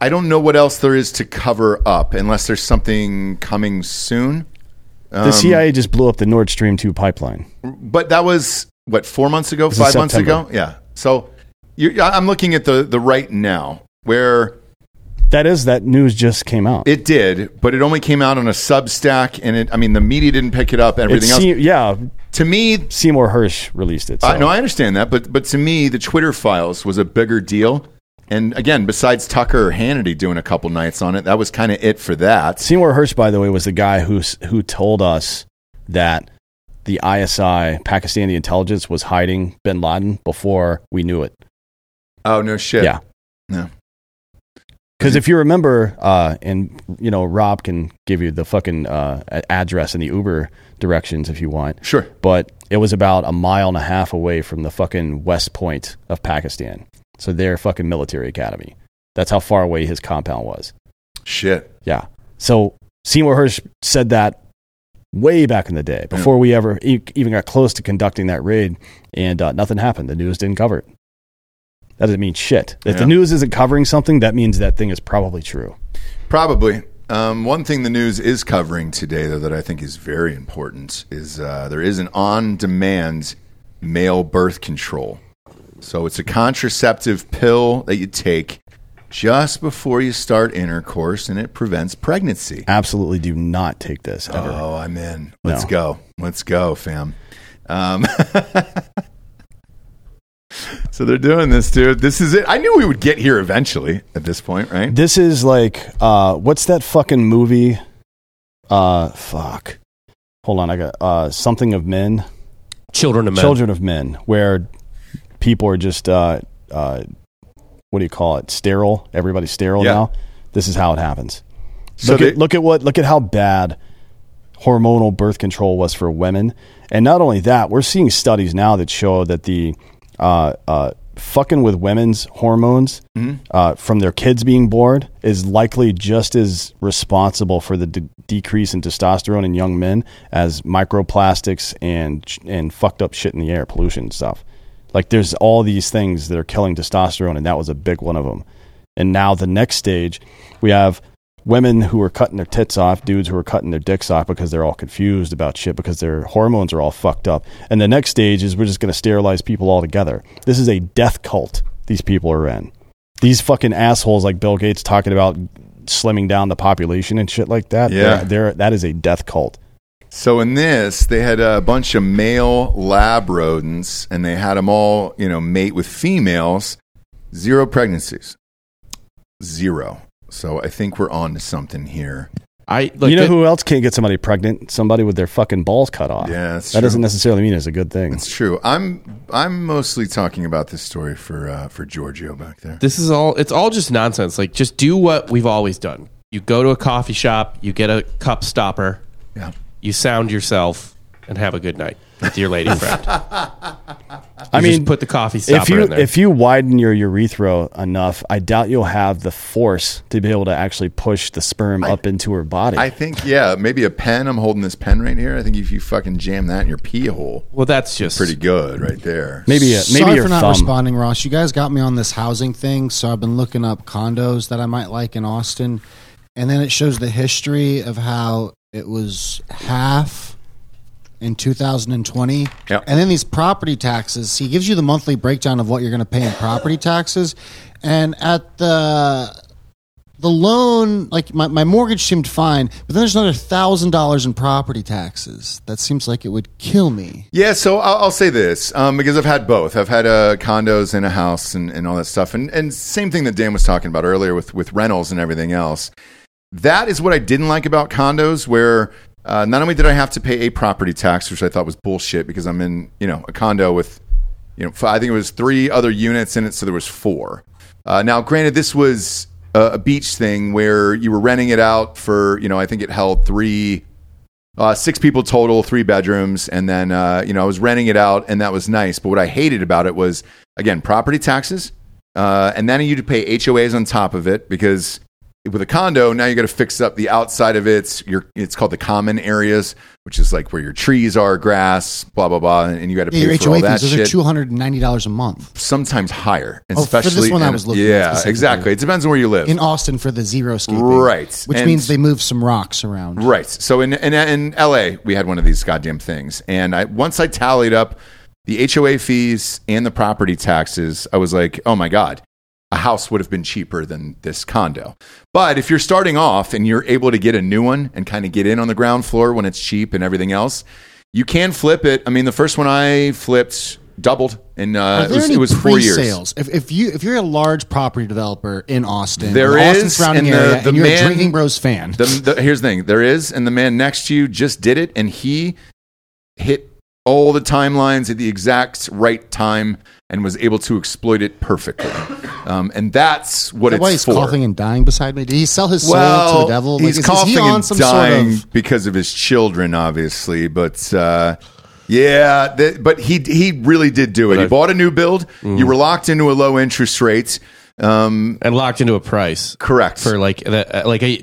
I- don't know what else there is to cover up unless there's something coming soon.
The CIA just blew up the Nord Stream 2 pipeline.
But that was, what, four months ago, five months ago? Yeah. So I'm looking at the the right now where
That is that news just came out.
it did, but it only came out on a Substack, and it. I mean, the media didn't pick it up. and Everything else.
yeah,
to me,
Seymour Hersh released it. So.
I, no, I understand that, but but to me, the Twitter files was a bigger deal. And again, besides Tucker or Hannity doing a couple nights on it, that was kind of it for that.
Seymour Hersh, by the way, was the guy who who told us that the ISI Pakistani intelligence was hiding Bin Laden before we knew it.
Oh no shit.
Yeah.
No.
Because if you remember, uh, and you know, Rob can give you the fucking uh, address and the Uber directions if you want.
Sure.
But it was about a mile and a half away from the fucking west point of Pakistan. So their fucking military academy. That's how far away his compound was.
Shit.
Yeah. So Seymour Hersh said that way back in the day before we ever e- even got close to conducting that raid, and uh, nothing happened. The news didn't cover it. That doesn't mean shit. If
Yeah.
the news isn't covering something, that means that thing is probably true.
Probably. Um, one thing the news is covering today, though, that I think is very important is uh, there is an on-demand male birth control. So it's a contraceptive pill that you take just before you start intercourse, and it prevents pregnancy.
Absolutely do not take this ever.
Oh, I'm in. Let's
No.
go. Let's go, fam. Um, (laughs) so they're doing this, dude. This is it. I knew we would get here eventually at this point, right?
This is like uh, what's that fucking movie? Uh, fuck. Hold on, I got uh, something of men.
Children of men.
Children of Men, where people are just uh, uh, what do you call it? Sterile. Everybody's sterile
Yeah.
now. This is how it happens.
So
look
they-
at look at what look at how bad hormonal birth control was for women, and not only that, we're seeing studies now that show that the uh, uh, fucking with women's hormones
Mm-hmm.
uh, from their kids being born is likely just as responsible for the de- decrease in testosterone in young men as microplastics and and fucked up shit in the air, pollution and stuff. Like there's all these things that are killing testosterone, and that was a big one of them. And now the next stage, we have women who are cutting their tits off, dudes who are cutting their dicks off because they're all confused about shit because their hormones are all fucked up. And the next stage is we're just going to sterilize people altogether. This is a death cult these people are in. These fucking assholes like Bill Gates talking about slimming down the population and shit like that.
Yeah.
they're, they're, that is a death cult.
So in this, they had a bunch of male lab rodents, and they had them all, you know, mate with females. Zero pregnancies. Zero. So I think we're on to something here.
I like
you know
the-
who else can't get somebody pregnant? Somebody with their fucking balls cut off.
Yeah, that's
that
true.
doesn't necessarily mean it's a good thing.
It's true. I'm I'm mostly talking about this story for uh, for Giorgio back there.
This is all. It's all just nonsense. Like, just do what we've always done. You go to a coffee shop, you get a cup stopper,
Yeah.
you sound yourself, and have a good night dear lady (laughs) friend.
I mean,
just put the coffee stopper
if you
in there.
if you widen your urethra enough, I doubt you'll have the force to be able to actually push the sperm up into her body.
I think yeah, maybe a pen. I'm holding this pen right here. I think if you fucking jam that in your pee hole,
well, that's just
pretty good right there.
maybe a, maybe
Sorry
your
for not
thumb.
responding, Ross. You guys got me on this housing thing, so I've been looking up condos that I might like in Austin, and then it shows the history of how it was half in 2020,
Yep.
and then these property taxes. He gives you the monthly breakdown of what you're going to pay in property taxes, and at the the loan, like my, my mortgage seemed fine, but then there's another thousand dollars in property taxes. That seems like it would kill me.
Yeah, so I'll, I'll say this um, because I've had both. I've had uh, condos and a house and, and all that stuff, and and same thing that Dan was talking about earlier with with rentals and everything else. That is what I didn't like about condos, where uh, not only did I have to pay a property tax, which I thought was bullshit because I'm in you know a condo with you know I think it was three other units in it, so there was four. Uh, now, granted, this was a, a beach thing where you were renting it out for you know I think it held three uh, six people total, three bedrooms, and then uh, you know I was renting it out, and that was nice. But what I hated about it was again property taxes, uh, and then you to pay HOAs on top of it because with a condo now you got to fix up the outside of it. It's, your, it's called the common areas, which is like where your trees are, grass, blah blah blah, and you got to pay
Yeah,
for all
HOA
that
fees, those are
shit
two hundred and ninety dollars a month
sometimes higher,
Oh, for this
especially
one I was looking
Yeah, exactly. It depends on where you live.
in Austin for the zero scaping,
Right.
Which
And-
means they move some rocks around.
Right. So in, in in LA, we had one of these goddamn things, and I once I tallied up the HOA fees and the property taxes, I was like, oh my God, a house would have been cheaper than this condo. But if you're starting off and you're able to get a new one and kind of get in on the ground floor when it's cheap and everything else, you can flip it. I mean, the first one I flipped doubled in uh, it was, it was four years.
pre-sales? If, if you if you're a large property developer in Austin,
There
or Austin
is,
surrounding
and the-
area,
the
and you're
man-
a Drinking Bros fan,
The, the, here's the thing: there is, and the man next to you just did it, and he hit all the timelines at the exact right time and was able to exploit it perfectly. Um, and that's what
Is that
it's
why he's
for.
coughing and dying beside me? Did he sell his soul
well,
to the devil? Like,
he's
is- is
coughing
he on
and
some
dying
sort of
because of his children, obviously. But uh, yeah, th- but he he really did do it. He
Right.
bought a new build.
Mm.
You were locked into a low interest rate. Um,
and locked into a price
correct
for like that, uh, like a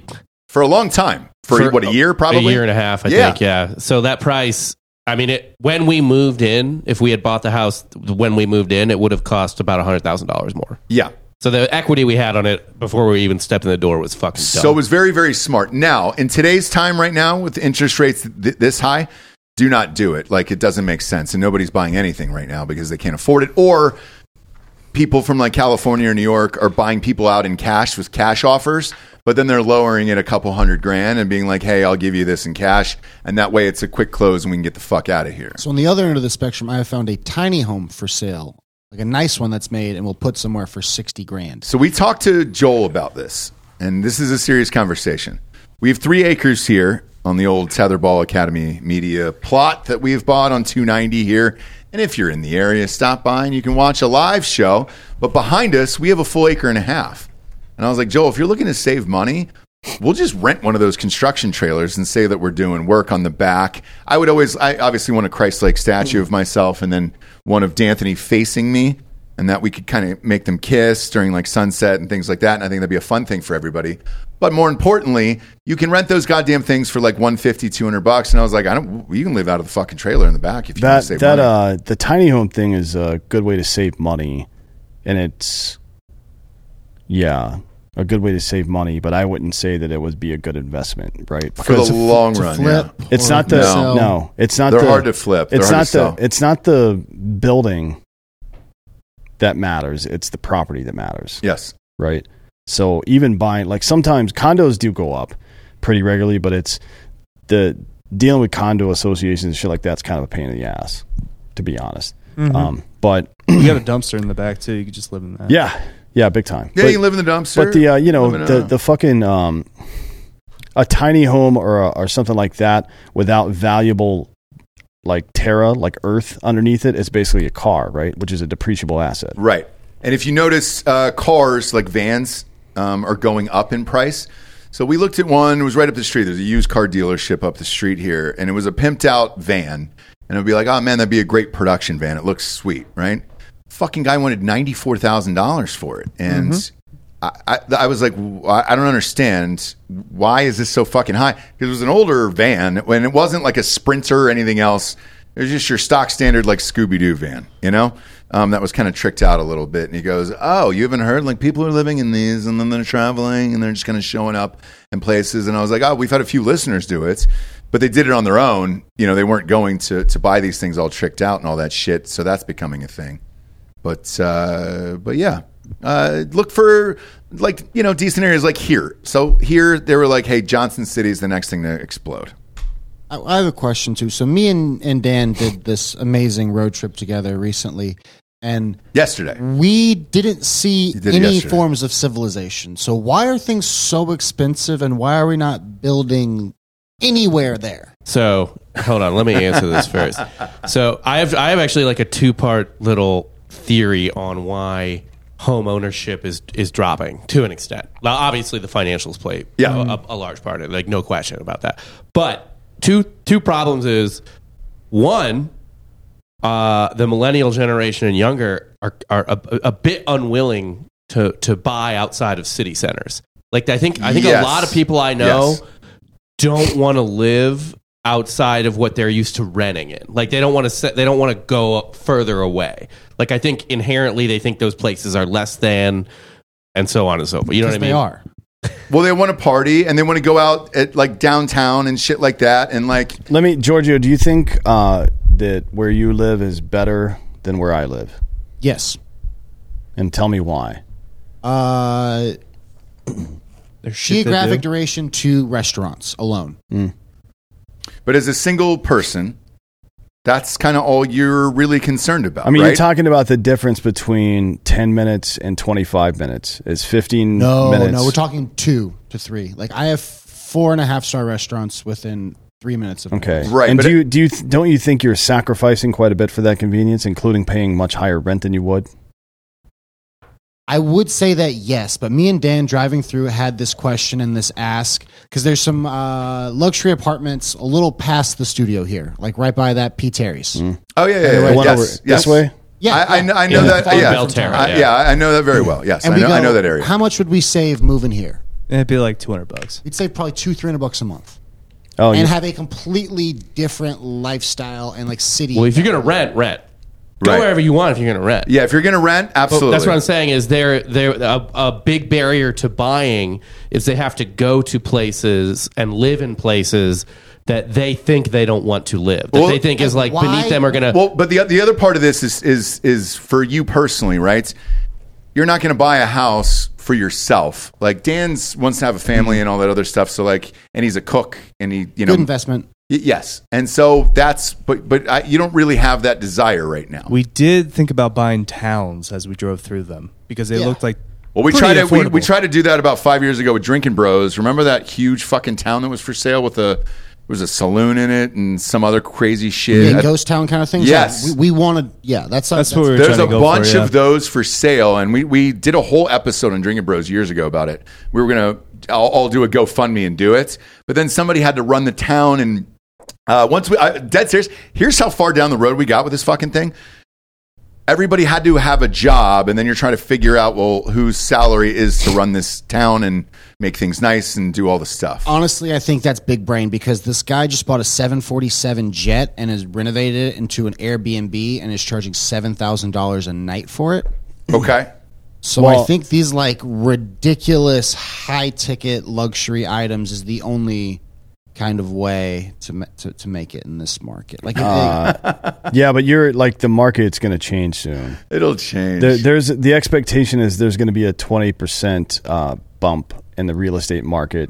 for a long time. For, what a year, probably
a year and a half. I
Yeah.
think. Yeah. So that price. I mean, it when we moved in, if we had bought the house when we moved in, it would have cost about a hundred thousand dollars more.
Yeah.
So the equity we had on it before we even stepped in the door was fucking dumb.
So it was very, very smart. Now, in today's time right now, with interest rates th- this high, do not do it. Like, it doesn't make sense. And nobody's buying anything right now because they can't afford it. Or people from like California or New York are buying people out in cash with cash offers, but then they're lowering it a couple hundred grand and being like, hey, I'll give you this in cash. And that way it's a quick close and we can get the fuck out of here.
So on the other end of the spectrum, I have found a tiny home for sale, like a nice one that's made and we'll put somewhere for sixty grand.
So we talked to Joel about this, and this is a serious conversation. We have three acres here on the old Tetherball Academy Media plot that we've bought on 290 here. And if you're in the area, stop by and you can watch a live show. But behind us, we have a full acre and a half. And I was like, Joel, if you're looking to save money, we'll just rent one of those construction trailers and say that we're doing work on the back. I would always, I obviously want a Christ-like statue of myself and then one of D'Anthony facing me, and that we could kind of make them kiss during like sunset and things like that. And I think that'd be a fun thing for everybody. But more importantly, you can rent those goddamn things for like 150, 200 bucks. And I was like, I don't, you can live out of the fucking trailer in the back if you want
that
to save
that
money.
uh the tiny home thing is a good way to save money and it's yeah a good way to save money but i wouldn't say that it would be a good investment right
for the long
to
run.
flip,
yeah.
it's not the
to
no, it's not
They're
the,
hard to flip. They're
it's
hard
not
to sell.
the it's not the building that matters it's the property that matters
Yes.
right so even buying like sometimes condos do go up pretty regularly but it's the dealing with condo associations and shit like that's kind of a pain in the ass to be honest
Mm-hmm.
um but (clears throat) (clears throat)
You got a dumpster in the back too. You could just live in that.
yeah yeah big time
Yeah,
But-
you can live in the dumpster.
but the uh, you know the
a-
the fucking um, a tiny home or a, or something like that without valuable like terra like earth underneath it, it is basically a car, right? Which is a depreciable asset.
Right. And if you notice, uh, cars like vans um, are going up in price. So we looked at one. It was right up the street. There's a used car dealership up the street here, and it was a pimped out van. And it'd be like, oh man, that'd be a great production van. It looks sweet, right? Fucking guy wanted ninety four thousand dollars for it, and I, I, I was like, I don't understand. Why is this so fucking high? Because it was an older van, and it wasn't like a Sprinter or anything else. It was just your stock standard like Scooby Doo van, you know. Um, that was kind of tricked out a little bit. And he goes, "Oh, you haven't heard? Like people are living in these, and then they're traveling, and they're just kind of showing up in places." And I was like, "Oh, we've had a few listeners do it, but they did it on their own. You know, they weren't going to to buy these things all tricked out and all that shit. So that's becoming a thing." But uh, but yeah, uh, look for like you know decent areas like here. So here they were like, hey, Johnson City is the next thing to explode.
I, I have a question too. So me and, and Dan did this amazing road trip together recently, and
Yesterday,
we didn't see
did
any
yesterday.
forms of civilization. So why are things so expensive, and why are we not building anywhere there?
So hold on, let me answer this first. (laughs) So I have I have actually like a two part little theory on why home ownership is is dropping to an extent. Now, obviously, the financials play
Yeah.
a, a large part of it, like no question about that. But two two problems is one, uh, the millennial generation and younger are are a, a bit unwilling to to buy outside of city centers. Like I think I think
Yes.
a lot of people I know
Yes.
don't want to live outside of what they're used to renting in. Like they don't want to set, they don't want to go up further away. Like I think inherently they think those places are less than and so on and so forth. You know what I mean?
they are.
well, they want to party and they want to go out at like downtown and shit like that, and like
Let me, Giorgio. Do you think uh, that where you live is better than where I live,
Yes.
and tell me why.
Uh,
There's shit to
geographic duration to restaurants alone.
But as a single person, that's kind of all you're really concerned about.
I mean,
right?
you're talking about the difference between 10 minutes and 25 minutes. Is 15
No,
minutes.
no, we're talking two to three. Like I have four and a half star restaurants within three minutes of me.
Okay.
Right,
And do
it-
you do you th- don't you think you're sacrificing quite a bit for that convenience, including paying much higher rent than you would?
I would say that yes, but me and Dan driving through had this question and this ask because there's some uh, luxury apartments a little past the studio here, like right by that P Terry's.
oh yeah, yeah, yeah.
The
yes,
over
yes.
this way.
Yeah,
I, I know, I know
Yeah,
that.
Farm
Yeah, I,
yeah.
yeah, I know that very well. Yes,
And
I
we
know,
go,
I know that area.
How much would we save moving here?
It'd be like 200 bucks.
We'd save probably two, three hundred bucks a month,
Oh,
and
you-
have a completely different lifestyle and like city.
Well, if you're gonna rent, rent. Go
Right.
wherever you want if you're gonna rent.
yeah, if you're going to rent,
But
absolutely.
that's what I'm saying is there there a, a big barrier to buying is they have to go to places and live in places that they think they don't want to live. That
Well,
they think is like
why-
beneath them are gonna
Well, but the the other part of this is is is for you personally, right? You're not going to buy a house for yourself. Like Dan's wants to have a family and all that other stuff. So like, and he's a cook, and he you know
good investment.
Y- yes, and so that's but but I, you don't really have that desire right now.
We did think about buying towns as we drove through them because they
Yeah.
looked like.
well, we
pretty
tried to we, we tried to do that about five years ago with Drinkin' Bros. Remember that huge fucking town that was for sale with a there was a saloon in it and some other crazy shit.
Yeah, ghost town kind of thing.
Yes.
we, we wanted. Yeah, that's
That's what we were
There's
trying
a
to go
bunch
for, yeah.
of those for sale, and we, we did a whole episode on Drinkin' Bros years ago about it. We were gonna all, all do a GoFundMe and do it, but then somebody had to run the town, and uh, once we I, dead serious. Here's how far down the road we got with this fucking thing. Everybody had to have a job, and then you're trying to figure out well whose salary is to run this town and make things nice and do all the stuff.
Honestly, I think that's big brain because this guy just bought a 747 jet and has renovated it into an Airbnb and is charging seven thousand dollars a night for it.
Okay, (clears throat)
So I think these like ridiculous high ticket luxury items is the only kind of way to to, to make it in this market. Like, if they- (laughs)
yeah, but you're like the market's going to change soon.
it'll change.
There, there's the expectation is there's going to be a 20 percent uh, bump in the real estate market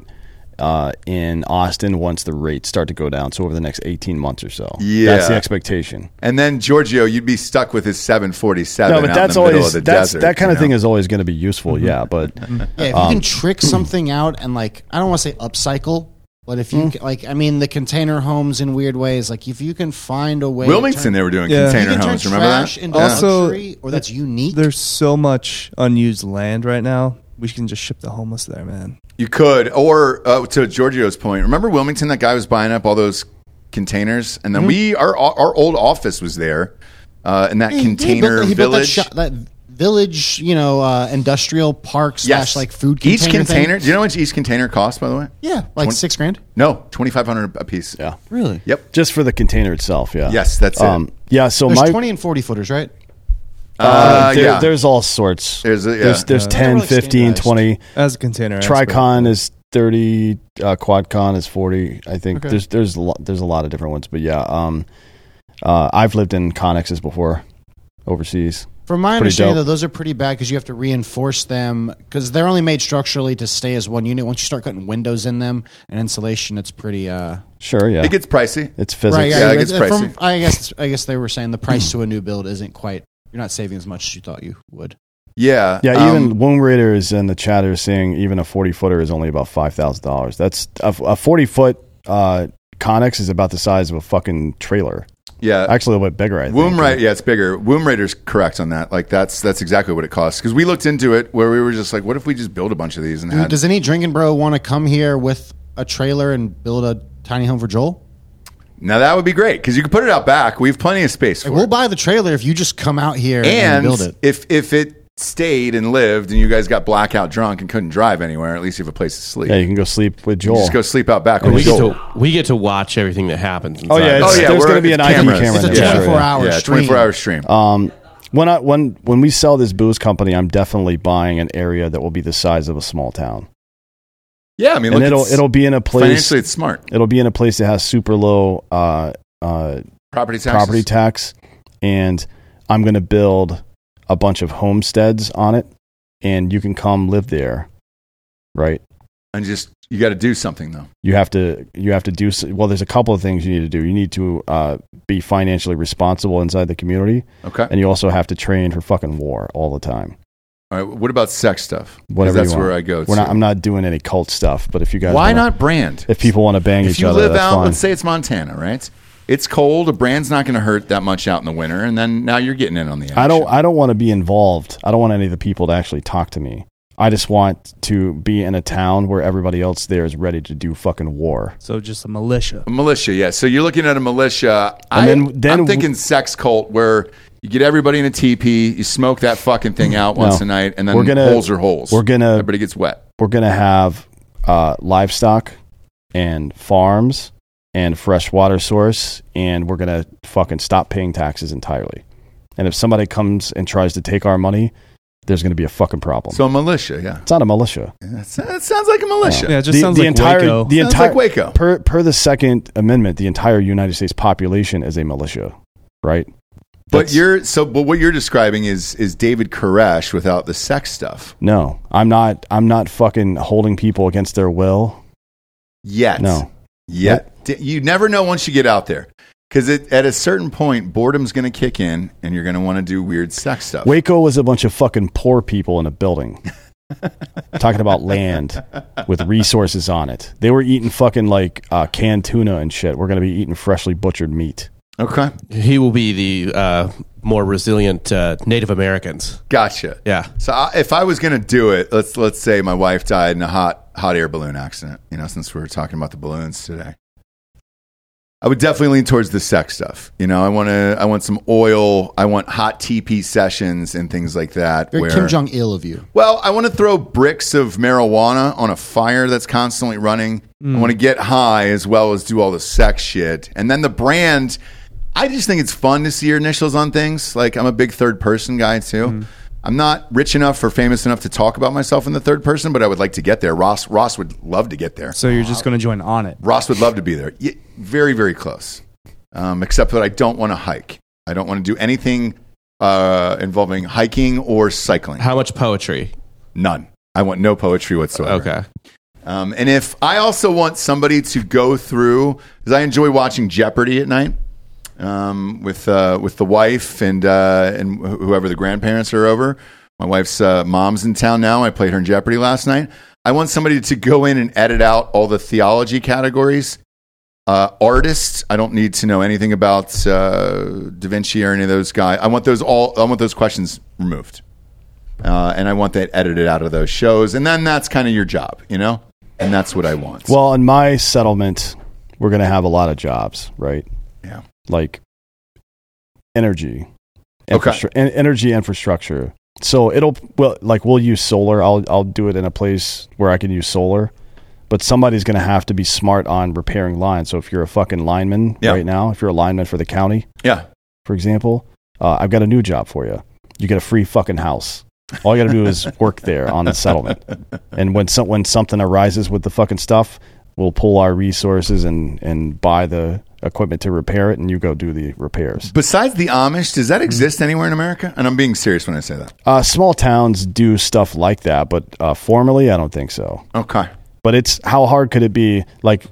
uh, in Austin once the rates start to go down. So over the next 18 months or so,
Yeah.
that's the expectation.
and then Giorgio, you'd be stuck with his 747.
No, but
out
that's
in the middle
always that's
desert,
that kind
you
of thing is always going to be useful. Yeah, but (laughs)
yeah, if
Um,
you can trick something out and like I don't want to say upcycle, but if you can, like I mean the container homes in weird ways, like if you can find a way, to
Wilmington,
turn-
they were doing
Yeah.
you
container
can turn
homes. Remember
trash
that?
into
Also,
luxury, or that's unique.
There's so much unused land right now. We can just ship the homeless there, man.
You could, or uh, to Giorgio's point, remember Wilmington? That guy was buying up all those containers, and then
Mm-hmm.
we our our old office was there uh, in that
He- he built-
container
he built that
village.
that village, you know, uh, industrial park slash like food
Each
container. thing.
container. Do you know how much each container costs? By the way,
Yeah, like
Twen-
six grand.
no, twenty five hundred a piece.
yeah,
Really?
Yep.
just for the container itself. Yeah.
Yes, that's it.
Um, yeah. So
There's
my
twenty and forty footers, right?
Uh,
there-
yeah.
there's all sorts.
There's a- yeah.
there's, there's
Uh,
10,
really
15, 20.
As a container.
Tricon is 30, uh, Quadcon is 40. I think
Okay.
there's there's a lot, there's a lot of different ones, but yeah, um, uh, I've lived in Conexes before overseas.
From my
Pretty
understanding,
dope.
though, those are pretty bad because you have to reinforce them because they're only made structurally to stay as one unit. Once you start cutting windows in them and insulation, it's pretty. Uh,
Sure, yeah.
It gets pricey.
it's physics.
right?
yeah, it gets pricey.
I guess. I guess they were saying the price to a new build isn't quite. You're not saving as much as you thought you would.
Yeah,
Yeah,
um,
even Womb Raider is in the chat are saying even a 40 footer is only about $5,000. That's a, a 40 foot uh, Conex is about the size of a fucking trailer.
Yeah.
Actually, a little bit bigger, I think.
Womb Raider, yeah, it's bigger. Womb Raider's correct on that. Like that's that's exactly what it costs. Because we looked into it, where we were just like, what if we just build a bunch of these and had
Does any drinking bro want to come here with a trailer and build a tiny home for Joel?
Now that would be great because you can put it out back. We have plenty of space for
Like, we'll
it.
buy the trailer if you just come out here and,
And
build it.
if if it stayed and lived, and you guys got blackout drunk and couldn't drive anywhere, at least you have a place to sleep.
Yeah, you can go sleep with
You
Joel.
just go sleep out back.
we
with
get
Joel.
to we get to watch everything that happens.
Oh, yeah, it's-
oh yeah,
there's
we're-
gonna be an
it's
IP
cameras.
camera
It's a
in there.
24 hour
yeah,
stream.
twenty four hour stream.
Um, when I when when we sell this booze company, I'm definitely buying an area that will be the size of a small town,
yeah, I mean,
and it'll
it's-
it'll be in a place.
financially it's smart.
It'll be in a place that has super low uh, uh,
Property taxes.
property tax, and I'm going to build a bunch of homesteads on it, and you can come live there, right?
and just you got to do something though.
You have to you have to do well. There's a couple of things you need to do. You need to uh, be financially responsible inside the community,
Okay.
and you also have to train for fucking war all the time.
All right. What about sex stuff?
Whatever
That's where. I go.
We're not, I'm not doing any cult stuff, but if you guys
Why
wanna-
not brand?
If people want to bang
If
each
you
other,
live
that's
out,
fine.
let's say it's Montana, right? It's cold. A brand's not going to hurt that much out in the winter, and then now you're getting in on the action.
I don't. I don't want to be involved. I don't want any of the people to actually talk to me. I just want to be in a town where everybody else there is ready to do fucking war.
So just a militia.
A militia, yeah. So you're looking at a militia. I,
And then- then
I'm
w-
thinking sex cult where you get everybody in a teepee, you smoke that fucking thing out once
No.
a night, and then
We're gonna-
holes are holes.
we're gonna-
everybody gets wet.
We're gonna have uh, livestock and farms and fresh water source, and we're gonna fucking stop paying taxes entirely. And if somebody comes and tries to take our money, there's gonna be a fucking problem.
So a militia, yeah.
it's not a militia.
That sounds, sounds like a militia.
Yeah, it just sounds like
entire
Waco.
the
Sounds
entire
like Waco.
per per the Second Amendment, the entire United States population is a militia, right?
But you're so. But what you're describing is is David Koresh without the sex stuff.
no, I'm not. I'm not fucking holding people against their will.
Yet,
No,
yet D- you never know once you get out there because at a certain point, boredom's going to kick in, and you're going to want to do weird sex stuff.
Waco was a bunch of fucking poor people in a building. (laughs) Talking about land with resources on it. They were eating fucking like uh, canned tuna and shit. We're gonna be eating freshly butchered meat.
Okay,
He will be the uh, more resilient uh, Native Americans.
gotcha.
Yeah.
So I, if I was going to do it, let's let's say my wife died in a hot hot air balloon accident. You know, since we were talking about the balloons today, I would definitely lean towards the sex stuff. You know, I want to I want some oil. I want hot TP sessions and things like that.
Very
where-
Kim Jong Il of you.
Well, I want to throw bricks of marijuana on a fire that's constantly running. I mm. want to get high as well as do all the sex shit. And then the brand, I just think it's fun to see your initials on things. Like I'm a big third person guy too. Mm. I'm not rich enough or famous enough to talk about myself in the third person, but I would like to get there. Ross Ross would love to get there.
So you're just going to join on it.
Ross would love to be there. Ye- very, very close. Um, except that I don't want to hike. I don't want to do anything uh, involving hiking or cycling.
How much poetry?
None. I want no poetry whatsoever.
Okay.
Um, and if I also want somebody to go through, because I enjoy watching Jeopardy at night um, with uh, with the wife and uh, and wh- whoever the grandparents are over. My wife's uh, mom's in town now. I played her in Jeopardy last night. I want somebody to go in and edit out all the theology categories. Uh, artists, I don't need to know anything about uh, Da Vinci or any of those guys. I want those all. I want those questions removed, uh, and I want that edited out of those shows. And then that's kind of your job, you know. And that's what I want.
Well, in my settlement, we're gonna have a lot of jobs, right?
yeah.
Like energy,
Okay.
infrastru- en- energy infrastructure. So it'll well, like we'll use solar. I'll I'll do it in a place where I can use solar. But somebody's going to have to be smart on repairing lines. So if you're a fucking lineman
Yeah.
right now, if you're a lineman for the county,
Yeah.
for example, uh, I've got a new job for you. You get a free fucking house. All you got to do is (laughs) work there on the settlement. And when some, when something arises with the fucking stuff, we'll pull our resources and and buy the equipment to repair it, and you go do the repairs.
Besides the Amish, does that exist anywhere in America? And I'm being serious when I say that.
Uh, small towns do stuff like that, but uh, formally, I don't think so.
Okay.
But it's how hard could it be? Like,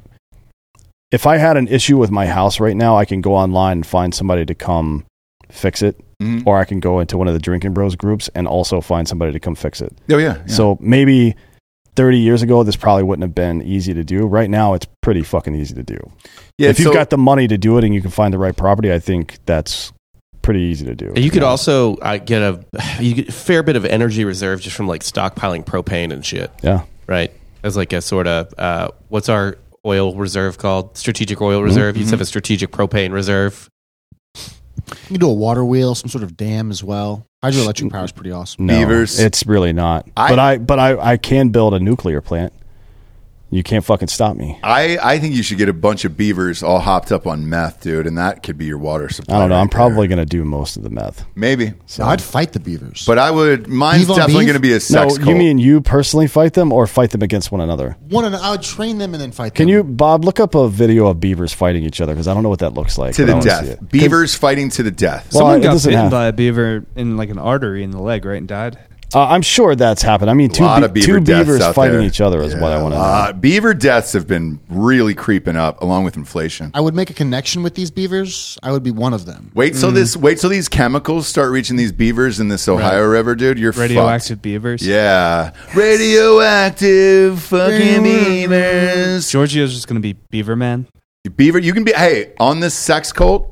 if I had an issue with my house right now, I can go online and find somebody to come fix it,
Mhm.
or I can go into one of the Drinkin' Bros groups and also find somebody to come fix it.
Oh yeah. yeah.
So maybe 30 years ago, this probably wouldn't have been easy to do. Right now, it's pretty fucking easy to do.
yeah,
if you've
so-
got the money to do it and you can find the right property, I think that's pretty easy to do.
You could
Yeah.
also uh, get a (sighs) you get a fair bit of energy reserve just from like stockpiling propane and shit,
yeah.
right? As like a sort of uh, what's our oil reserve called? Strategic oil reserve. You have a strategic propane reserve.
You can do a water wheel, some sort of dam as well. Hydroelectric power is pretty awesome.
No,
Beavers.
It's really not.
I-
but I but I, I can build a nuclear plant. You can't fucking stop me.
I, I think you should get a bunch of beavers all hopped up on meth, dude, and that could be your water supply.
I don't know.
right
I'm probably
there.
going to do most of the meth.
maybe,
No, I'd fight the beavers.
but I would. Mine's
Beef on
definitely
beef?
going to be a
No,
sex
you
cult.
mean you personally fight them or fight them against one another?
one, and I would train them and then fight them.
Can
them.
you, Bob, look up a video of beavers fighting each other because I don't know what that looks like.
to
but
the
wanna see
death? Beavers fighting to the death.
Well,
Someone
it
got
doesn't
bitten
have-
by a beaver in like an artery in the leg, right, and died.
Uh, I'm sure that's happened. I mean,
a
two,
lot
be-
of beaver
two
deaths
beavers
out
fighting
there.
each other is what I want to know.
uh, beaver deaths have been really creeping up, along with inflation.
I would make a connection with these beavers. I would be one of them.
Wait till this. Wait till these chemicals start reaching these beavers in this Ohio River, dude. You're
Radioactive
fucked.
beavers.
Yeah, radioactive fucking beavers.
Giorgio's just gonna be Beaver Man.
Beaver, you can be. Hey, on this sex cult.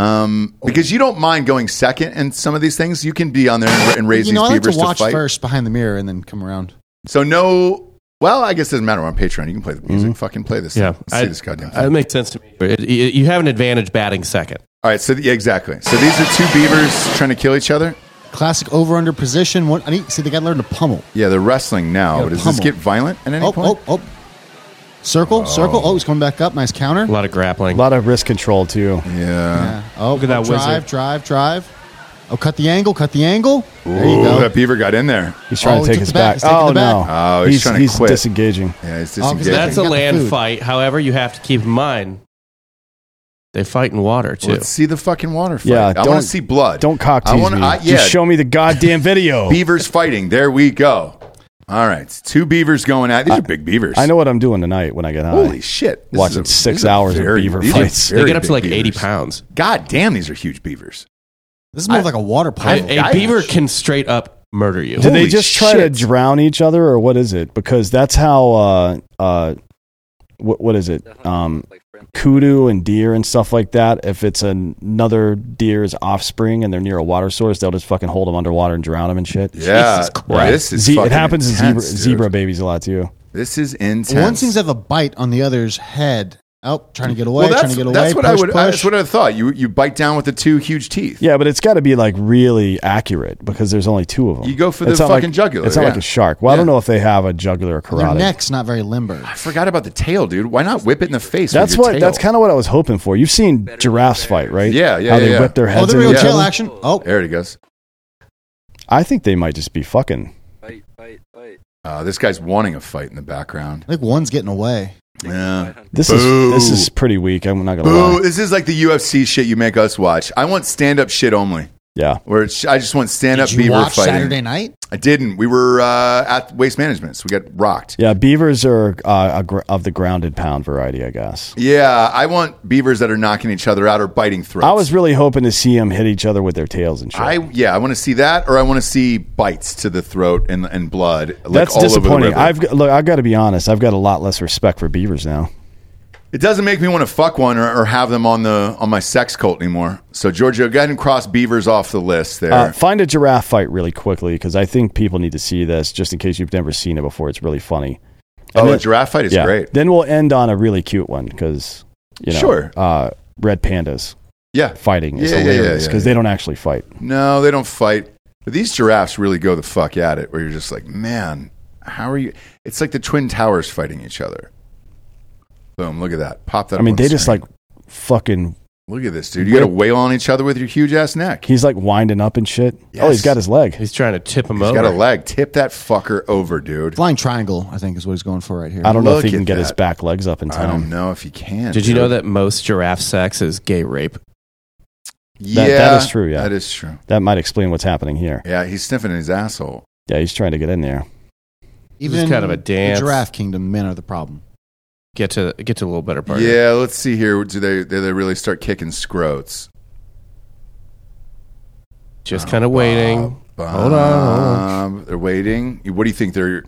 Um, because you don't mind going second in some of these things, you can be on there and, and raise
You know, I
these
like to
beavers to,
watch
fight.
first behind the mirror and then come around.
So no. Well, I guess it doesn't matter. We're on Patreon. You can play the music. Fucking play this.
Yeah,
thing. Let's see this goddamn. Thing.
That makes sense to me. It- you you have an advantage batting second.
All right. So yeah, exactly. So these are two beavers trying to kill each other.
Classic over under position. One, I need see they got to learn to pummel.
Yeah, they're wrestling now.
Yeah,
Does this
pummel.
get violent at any
Oh,
point?
oh, oh. Circle, oh. circle. Oh, he's coming back up. Nice counter.
A lot of grappling.
A lot of wrist control too.
Yeah.
Yeah. Oh,
Look at that oh,
drive,
wizard.
drive, drive. Oh, cut the angle, cut the angle. There you
Ooh,
go.
that beaver got in there.
He's trying
Oh,
to
he
take his
the back.
back.
He's taking
Oh
the back.
no!
Oh, he's trying to
he's
quit.
disengaging.
Yeah, it's
Oh, 'cause
disengaging.
That's a
Got the
land
food.
fight. However, you have to keep in mind they fight in water too.
Let's see the fucking water fight.
Yeah,
I want
don't-
to see blood.
Don't cock
I
tease
wanna-
me.
I- yeah,
Just show me the goddamn video.
beavers fighting. There we go. All right, two beavers going at. These are big beavers.
I know what I'm doing tonight when I get high.
Holy shit! This
Watching
a-
six
these are
hours of beaver fights.
they get up to
big
like 80 pounds.
God damn, these are huge beavers.
This is more
I-
like a water
A,
polo.
beaver can straight up murder you.
Do they
Holy
just try
shit.
to drown each other, or what is it? Because that's how. Uh, uh, what what is it? Um, kudu and deer and stuff like that. If it's another deer's offspring and they're near a water source, they'll just fucking hold them underwater and drown them and shit.
Yeah,
Jesus Christ.
this is
Ze- it
fucking
happens to zebra, zebra babies a lot too.
This is intense.
One seems to have a bite on the other's head. Oh, trying to get away,
well,
trying
that's,
to get away.
that's what I would.
push.
That's what I thought. You you bite down with the two huge teeth.
Yeah, but it's got to be like really accurate because there's only two of them.
You go for the
It's
fucking
like,
jugular,
It's not
yeah.
like a shark. Well, I don't know if they have a jugular or
Their neck's not very limber.
I forgot about the tail, dude. Why not whip it in the face?
That's
with your
what.
Tail?
That's kind of what I was hoping for. You've seen giraffes fight, right?
Yeah, yeah,
How they
yeah, yeah.
whip their
Oh,
heads
there we
into
go.
each
Tail
other.
action. Oh,
There it goes.
I think they might just be fucking.
Fight, fight, fight.
Uh, this guy's wanting a fight in the background.
I think one's getting away.
Yeah.
This
Boo.
is this is pretty weak. I'm not gonna
Boo!
lie.
This is like the UFC shit you make us watch. I want stand up shit only.
Yeah,
Where it's, I just want stand up
Did
beaver
watch
fighting.
Saturday night?
I didn't. We were uh, at Waste Management, so we got rocked.
yeah. Beavers are uh, a gr- of the grounded pound variety, I guess.
Yeah, I want beavers that are knocking each other out or biting throats.
I was really hoping to see them hit each other with their tails and shit.
I yeah, I want to see that, or I want to see bites to the throat and, and blood. Like
That's
all over the
disappointing.
river.
I've look. I've got to be honest. I've got a lot less respect for beavers now.
It doesn't make me want to fuck one or, or have them on the on my sex cult anymore. So Giorgio, go ahead and cross beavers off the list there.
Uh, find a giraffe fight really quickly because I think people need to see this just in case you've never seen it before. It's really funny.
oh,
then-
a giraffe fight is
yeah.
great.
Then we'll end on a really cute one because you know,
Sure.
uh, red pandas
Yeah.
fighting is
Yeah, yeah, yeah,
hilarious
yeah,
because
yeah.
they don't actually fight.
No, they don't fight. But these giraffes really go the fuck at it. Where you're just like, man, how are you? It's like the twin towers fighting each other. Boom! Look at that. Pop that.
I mean, they
the
just
screen.
like fucking.
Look at this, dude. You got to wail on each other with your huge ass neck.
He's like winding up and shit. Oh, he's got his leg.
He's trying to tip him
He's
over.
He's got a leg. Tip that fucker over, dude.
Flying triangle, I think, is what he's going for right here.
I don't know if he can
at
get his back legs up in time.
I don't know if he can.
Did you know that most giraffe sex is gay rape?
Yeah,
that is true, yeah.
that is true.
That might explain what's happening here.
Yeah, he's sniffing his asshole.
Yeah, he's trying to get in there.
Even
kind of a
the
dance.
giraffe kingdom, men are the problem.
Get to get to a little better part.
Yeah, let's see here. Do they do they really start kicking scrotes?
Just kind of waiting.
Bob,
Hold on,
They're waiting. What do you think they're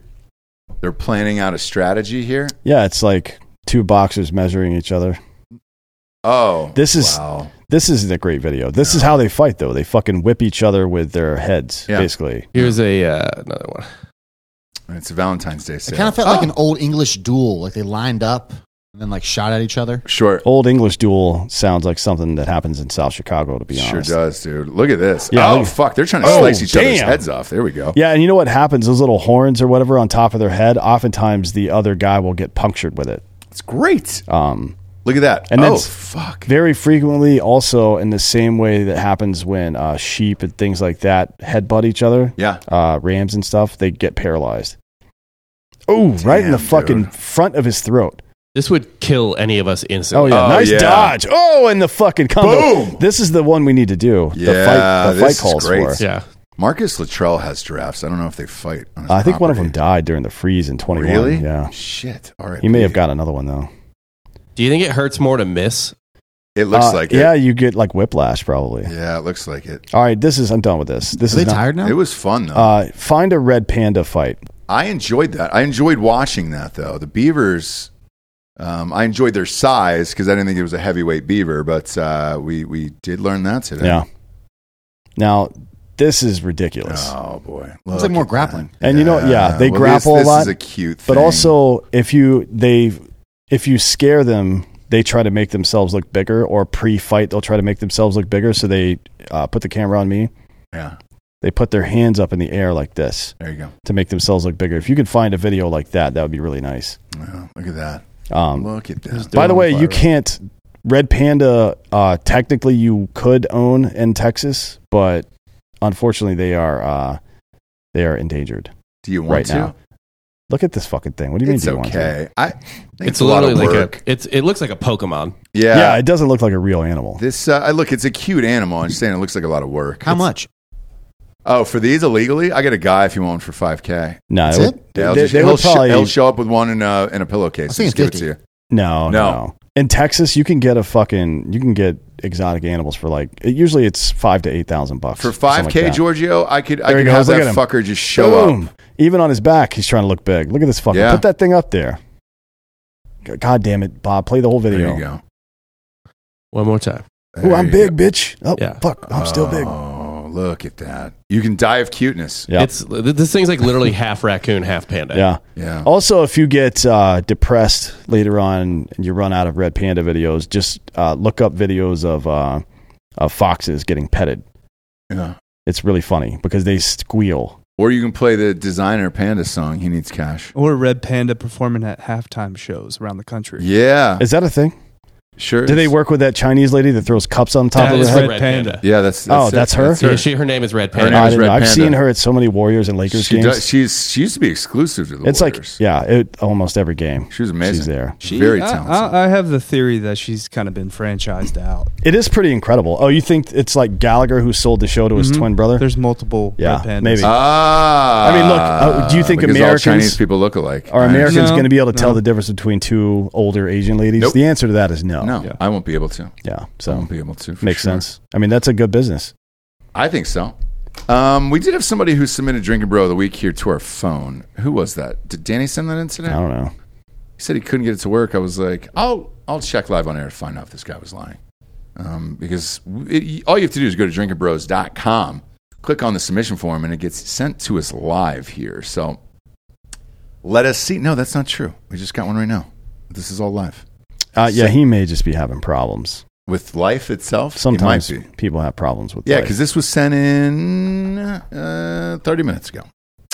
they're planning out a strategy here?
Yeah, it's like two boxers measuring each other.
Oh,
This is-
wow.
This isn't a great video. This is how they fight, though. They fucking whip each other with their heads,
Yeah.
basically.
Here's a uh, another one.
It's a Valentine's Day
It kind of felt like
Oh.
an old English duel. Like they lined up. and then like shot at each other.
Sure.
Old English duel sounds like something that happens in South Chicago. To be honest.
Sure
honest,
does, dude. Look at this.
Yeah,
oh
look-
fuck, they're trying to
Oh,
slice each other's
damn.
heads off. There we go.
Yeah, and you know what happens? Those little horns or whatever on top of their head. Oftentimes, the other guy will get punctured with it.
It's great.
Um,
Look at that.
and
oh
that's-
fuck.
very frequently, also in the same way that happens when uh, sheep and things like that headbutt each other.
Yeah.
uh, rams and stuff, they get paralyzed. Oh, right in the
Damn,
fucking
dude.
front of his throat.
This would kill any of us instantly.
Oh yeah,
Oh,
nice
yeah.
dodge. Oh, and the fucking combo.
Boom.
This is the one we need to do.
Yeah,
the fight, the
this
fight
is
calls
great.
for.
Yeah.
Marcus Luttrell has giraffes. I don't know if they fight. On his
I think one of them died during the freeze in 21.
Really?
Yeah.
Shit. All right.
He may have got another one though.
Do you think it hurts more to miss?
It looks
Uh,
like
yeah,
it.
you get like whiplash probably.
Yeah, it looks like it.
All right, this is I'm done with this. This
Are they
is not,
tired now?
It was fun though.
Uh, find a red panda fight.
I enjoyed that. I enjoyed watching that though. The beavers. Um, I enjoyed their size because I didn't think it was a heavyweight beaver, but uh, we we did learn that today.
Yeah. Now, this is ridiculous.
Oh boy,
It's like more grappling.
And you know, yeah, they
well,
grapple
this,
a lot,
This is a cute, thing.
But also, if you they if you scare them, they try to make themselves look bigger, or pre-fight they'll try to make themselves look bigger. So they uh, put the camera on me.
yeah,
They put their hands up in the air like this
there you go.
to make themselves look bigger. If you could find a video like that, that would be really nice.
Yeah, look at that.
Um,
Look at that.
by the way, you
viral.
can't red panda. Uh, technically, you could own in Texas, but unfortunately, they are uh, they are endangered
Do you want
right
to?
now. Look at this fucking thing. What do you
It's
mean? do you want to?
okay. I think
It's,
it's, a lot of work.
like a. It's. It looks like a Pokemon.
yeah.
Yeah, it doesn't look like a real animal.
This uh, I look. It's a cute animal. I'm just saying it looks like a lot of work.
How
It's-
much?
Oh, for these illegally, I get a guy if you want one for five k.
No,
That's
it would-
Yeah, he'll,
they,
just,
they
he'll,
would
sh- he'll show up with one in a in a pillowcase.
was thinking
Just give it to you.
No,
No.
no. In Texas, you can get a fucking you can get exotic animals for like usually it's five to eight thousand bucks
For five k,
that.
Giorgio, I could I
There he
could have
goes. Look
that
at him.
fucker just show
Boom.
up.
Even on his back, he's trying to look big. Look at this fucker.
Yeah.
Put that thing up there. God- God damn it, Bob! Play the whole
There
video.
you go.
One more time.
Ooh, I'm
you
big, bitch. Oh,
Yeah.
fuck! I'm still big.
Oh, look at that! You can die of cuteness.
Yeah.
It's this thing's like literally (laughs) half raccoon, half panda.
Yeah.
Yeah.
Also, if you get uh, depressed later on and you run out of red panda videos, just uh, look up videos of uh, of foxes getting petted.
yeah.
It's really funny because they squeal.
Or you can play the designer panda song. He needs cash.
Or Red Panda performing at halftime shows around the country.
Yeah,
Is that a thing?
Sure.
Do they work with that Chinese lady that throws cups on top
That
of her head?
Red,
Red
Panda.
Panda.
Yeah, that's,
Oh,
it.
that's her?
Yeah, she, her name is Red
Her
Panda.
name
I
is
didn't
Red
know. I've
Panda.
seen her at so many Warriors and Lakers
She
games.
does, she's she used to be exclusive to the Lakers.
it's like
Warriors.
yeah, it, almost every game.
she was amazing.
She's there.
She-
Very
I-
talented.
I, I have the theory that she's kind of been franchised out.
It is pretty incredible. Oh, you think it's like Gallagher who sold the show to his
Mhm.
twin brother?
There's multiple
Yeah,
Red Pandas.
maybe.
Ah,
I mean, look, uh, do you think
because
Americans-
all Chinese people look alike?
Are
I
Americans
No,
going to be able to tell
no.
the difference between two older Asian ladies?
Nope.
The answer to that is no.
No,
Yeah.
I won't be able to.
Yeah. so I
won't be able to.
makes
sure.
sense. I mean, that's a good business.
I think so. Um, we did have somebody who submitted Drinkin' Bro of the Week here to our phone. Who was that? Did Danny send that in today?
I don't know.
He said he couldn't get it to work. I was like, I'll I'll check live on air to find out if this guy was lying. Um, because it, all you have to do is go to drinkingbros.com, click on the submission form, and it gets sent to us live here. So let us see. No, that's not true. We just got one right now. This is all live.
Uh, yeah, he may just be having problems.
With life itself,
Sometimes
it
people have problems with
Yeah, because this was sent in uh, 30 minutes ago.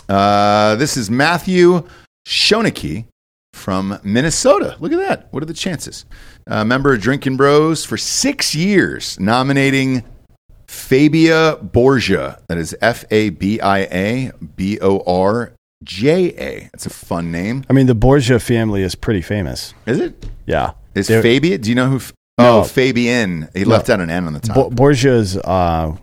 Uh, this is Matthew Shoneke from Minnesota. Look at that. What are the chances? Uh, member of Drinkin' Bros for six years, nominating Fabia Borja. That is F A B I A B O R J A. It's a fun name.
I mean, the Borgia family is pretty famous.
Is it?
Yeah.
Is
They're-
Fabia? Do you know who? F-
No.
Oh, Fabian. He left out an N on the top.
Bo- Borgia's, uh,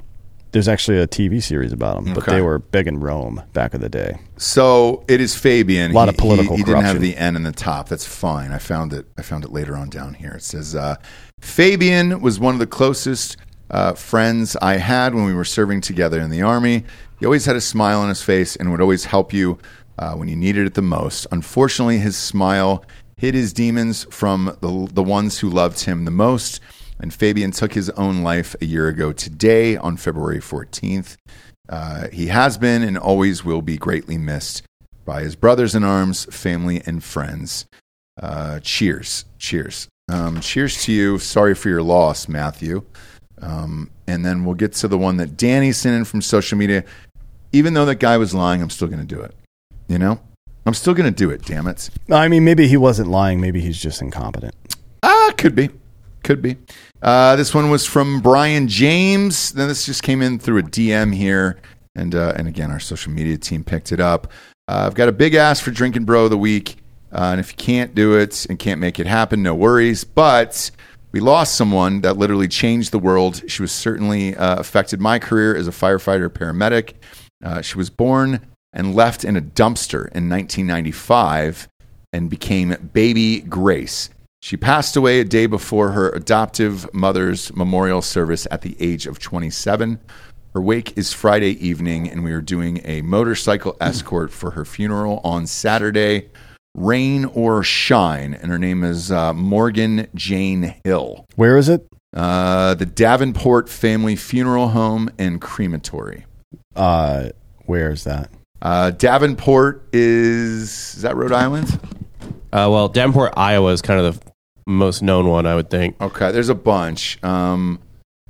there's actually a TV series about them, but
Okay.
they were big in Rome back in the day.
So it is Fabian.
A lot
He-
of political
He, he didn't have the N in the top. That's fine. I found it. I found it later on down here. It says uh, Fabian was one of the closest uh, friends I had when we were serving together in the army. He always had a smile on his face and would always help you uh, when you needed it the most. Unfortunately, his smile hid his demons from the the ones who loved him the most. And Fabian took his own life a year ago today on February 14th. Uh, he has been and always will be greatly missed by his brothers in arms, family, and friends. Uh, cheers, cheers, um, cheers to you. Sorry for your loss, Matthew. Um, and then we'll get to the one that Danny sent in from social media. Even though that guy was lying, I'm still going to do it. You know, I'm still going to do it. Damn it.
I mean, maybe he wasn't lying. Maybe he's just incompetent.
Ah, could be. Could be. Uh, this one was from Brian James. Then this just came in through a DM here. And, uh, and again, our social media team picked it up. Uh, I've got a big ask for Drinkin' Bro of the Week. Uh, and if you can't do it and can't make it happen, no worries. But we lost someone that literally changed the world. She was certainly uh, affected my career as a firefighter paramedic. Uh, she was born and left in a dumpster in 1995 and became baby Grace. She passed away a day before her adoptive mother's memorial service at the age of 27. Her wake is Friday evening, and we are doing a motorcycle escort for her funeral on Saturday, rain or shine. And her name is uh, Morgan Jane Hill.
Where is it?
Uh, the Davenport Family Funeral Home and Crematory.
Uh, where is that?
Uh, Davenport is is that Rhode Island?
Uh, well, Davenport, Iowa is kind of the most known one, I would think.
Okay, there's a bunch. Um,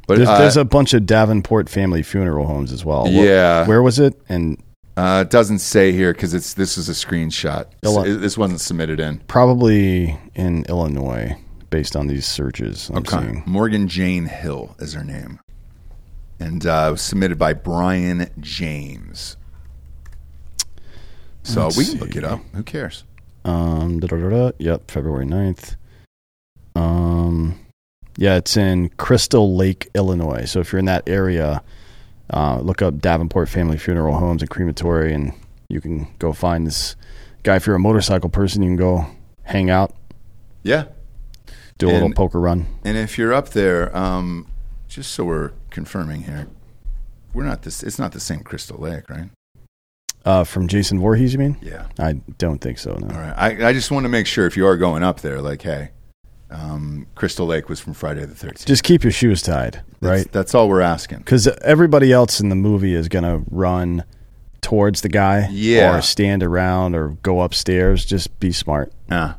but
There's,
uh,
there's a bunch of Davenport family funeral homes as well. Wh-
Yeah.
Where was it? And
uh, it doesn't say here because it's this is a screenshot.
Illi-
S- This wasn't submitted in.
probably in Illinois, based on these searches I'm
Okay,
seeing.
Morgan Jane Hill is her name, and uh, it was submitted by Brian James. So
Let's
we can look it up. Who cares?
Um. Yep, February 9th. Um, yeah, it's in Crystal Lake, Illinois. So if you're in that area, uh, look up Davenport Family Funeral Homes and Crematory, and you can go find this guy. If you're a motorcycle person, you can go hang out,
Yeah,
do a little poker run.
and if you're up there, um, just so we're confirming here, we're not this. It's not the same Crystal Lake, right?
Uh, from Jason Voorhees, you mean?
Yeah.
I don't think so. No.
All right. I, I just want to make sure if you are going up there, like, hey, um, Crystal Lake was from Friday the 13th.
Just keep your shoes tied,
That's,
right?
That's all we're asking.
Because everybody else in the movie is gonna run towards the guy,
Yeah.
or stand around, or go upstairs. Just be smart.
Ah.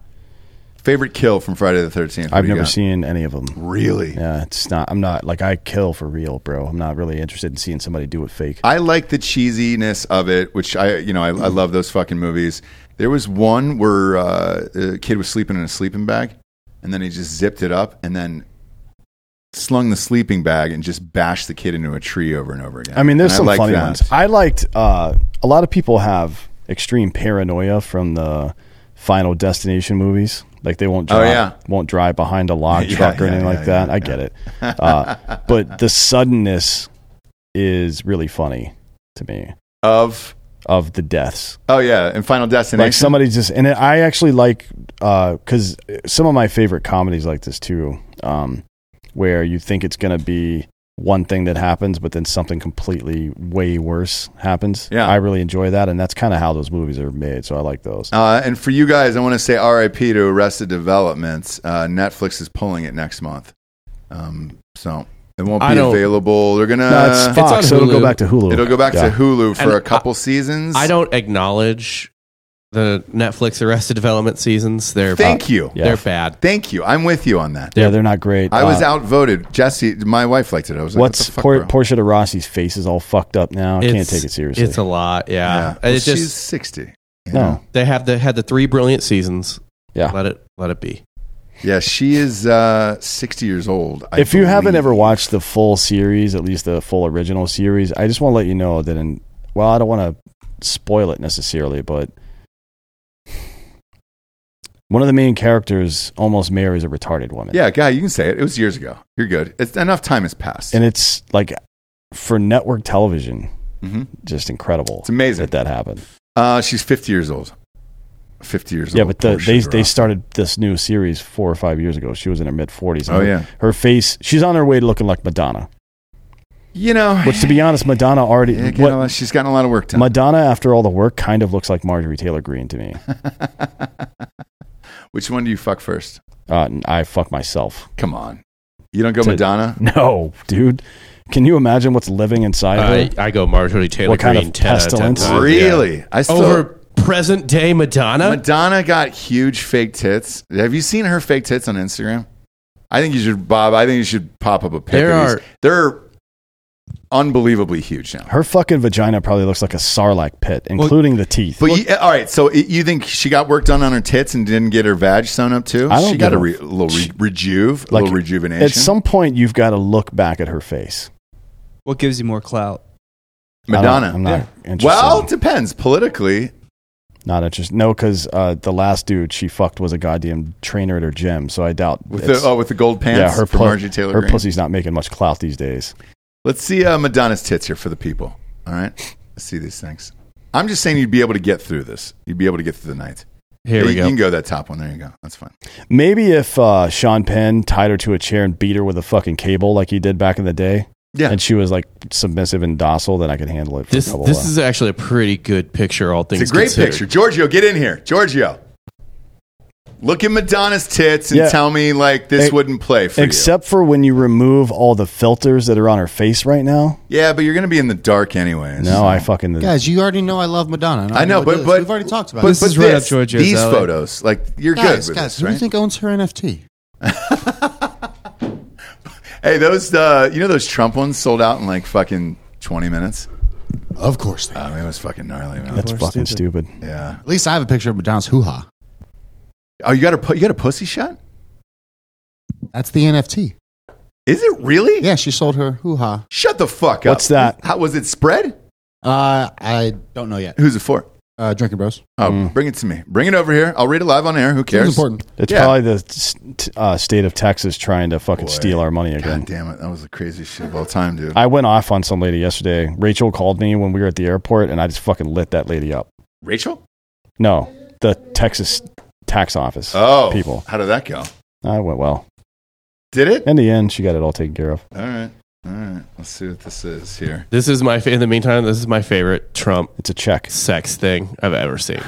Favorite kill from Friday the 13th? What
I've
do you
never
got?
seen any of them.
Really?
Yeah, it's not. I'm not like I kill for real, bro. I'm not really interested in seeing somebody do it fake.
I like the cheesiness of it, which I, you know, I, I love those fucking movies. There was one where uh, a kid was sleeping in a sleeping bag, and then he just zipped it up and then slung the sleeping bag and just bashed the kid into a tree over and over again.
I mean, there's
And
some funny
that.
ones. I liked. Uh, a lot of people have extreme paranoia from the Final Destination movies. Like they won't
Oh,
drive,
yeah.
won't drive behind a (laughs) log
Yeah,
truck or
yeah,
anything like that. I get it, (laughs) uh, but the suddenness is really funny to me
Of
of the deaths.
oh yeah, and Final Destination.
Like somebody just and I actually like because some of my favorite comedies like this too, um, where you think it's gonna be one thing that happens, but then something completely way worse happens.
Yeah.
I really enjoy that, and that's kind of how those movies are made. So I like those.
Uh, and for you guys, I want to say RIP to Arrested Development. Uh, Netflix is pulling it next month, um, so it won't
I
be
don't-
available. They're gonna.
no, it's
on
Fox, so it'll go
Hulu.
back to Hulu.
It'll go back
Yeah.
to Hulu for
And
a couple seasons.
I don't acknowledge the Netflix Arrested Development seasons. They're
Thank you.
Yeah.
They're bad.
Thank you. I'm with you on that.
Yeah, they're not great.
I was
Uh,
outvoted. Jesse, my wife liked it. I was like,
What's
what the fuck,
Por-
bro?
Portia de Rossi's face is all fucked up now. I can't
It's-
take it seriously.
It's a lot. Yeah,
Yeah.
And
Well,
it
she's
just
60. you
no,
know?
they have the had the three brilliant seasons.
yeah.
Let it let it be.
Yeah, she is uh, 60 years old. I
if you haven't ever watched the full series, at least the full original series, I just want to let you know that in well, I don't want to spoil it necessarily, but one of the main characters almost marries a retarded woman.
Yeah, guy, you can say it. It was years ago. You're good. It's enough time has passed.
And it's like for network television,
hmm
just incredible.
It's amazing.
that that happened.
Uh, she's 50 years old. 50 years
Yeah,
old.
Yeah, but the, they they started this new series four or five years ago. She was in her mid forties.
Oh, yeah.
her face. She's on her way to looking like Madonna.
You know,
Which, to be honest, Madonna already.
yeah,
what-
you know, she's gotten a lot of work done.
Madonna, after all the work, kind of looks like Marjorie Taylor Greene to me. (laughs)
Which one do you fuck first?
Uh, I fuck myself.
Come on. You don't go
To-
Madonna? (laughs)
No, dude. Can you imagine what's living inside
I,
her?
I go Marjorie Taylor
What kind
Greene
of
10 out of 10
pestilence?
times, yeah.
Really? I still.
Over present day Madonna.
Madonna got huge fake tits. Have you seen her fake tits on Instagram? I think you should, Bob. I think you should pop up a pic.
There
of these.
are-
They're unbelievably huge now.
Her fucking vagina probably looks like a sarlacc pit, including the teeth.
But you, all right, so you think she got work done on her tits and didn't get her vag sewn up too?
I don't
she got
get
a,
a-
re, a little re, rejuve, a little rejuvenation.
At some point, you've got to look back at her face.
What gives you more clout?
I don't-
Madonna.
I'm not
Yeah.
interested.
Well, it depends politically.
Not interested. No, because uh, the last dude she fucked was a goddamn trainer at her gym. So I doubt.
With the, oh, with the gold pants
yeah, her
from
pu-
Marjorie Taylor
Her
Greene.
pussy's not making much clout these days.
Let's see uh, Madonna's tits here for the people. All right, let's see these things. I'm just saying you'd be able to get through this. You'd be able to get through the night.
Here
Yeah,
we
you,
go.
You can go that top one. There you go. That's fine.
Maybe if uh, Sean Penn tied her to a chair and beat her with a fucking cable like he did back in the day,
Yeah.
and she was like submissive and docile, then I could handle it. For
This
a couple
this
of-
is actually a pretty good picture. All things
It's a great
considered.
picture. Giorgio, get in here. Giorgio. Look at Madonna's tits and
Yeah.
tell me like this wouldn't play for
except for when you remove all the filters that are on her face right now.
you. Yeah, but you're going to be in the dark anyways.
No, I fucking
Guys, you already know I love Madonna.
I know,
what
but
it is.
but
we've already talked about
but,
it.
This
but
is right
this,
up Giorgio's
These
alley.
photos, like you're
Guys,
good with
guys,
this,
who do you think owns her NFT? (laughs)
Hey, those uh, you know those Trump ones sold out in like fucking 20 minutes.
Of course. They
Oh, it was fucking gnarly, man.
That's
Or
fucking
stupid.
stupid.
yeah.
At least I have a picture of Madonna's hoo ha.
Oh, you got a pu- you got a pussy shot?
That's the NFT.
Is it really?
Yeah, she sold her hoo ha.
Shut the fuck up.
What's that?
How was it spread?
Uh, I don't know yet.
Who's it for?
Uh, Drinkin' Bros.
Oh,
Mm.
bring it to me. Bring it over here. I'll read it live on air. Who cares?
was important.
It's
Yeah.
probably the st- uh, state of Texas trying to fucking
Boy.
steal our money
God
again.
damn it. That was the craziest shit of all time, dude.
I went off on some lady yesterday. Rachel called me when we were at the airport, and I just fucking lit that lady up.
Rachel?
No, the Texas tax office
Oh.
people.
How did that go?
I went well.
Did it?
In the end, she got it all taken care of.
All right. All right. Let's see what this is here.
This is my fa- in the meantime. This is my favorite Trump
It's a check.
sex thing I've ever seen.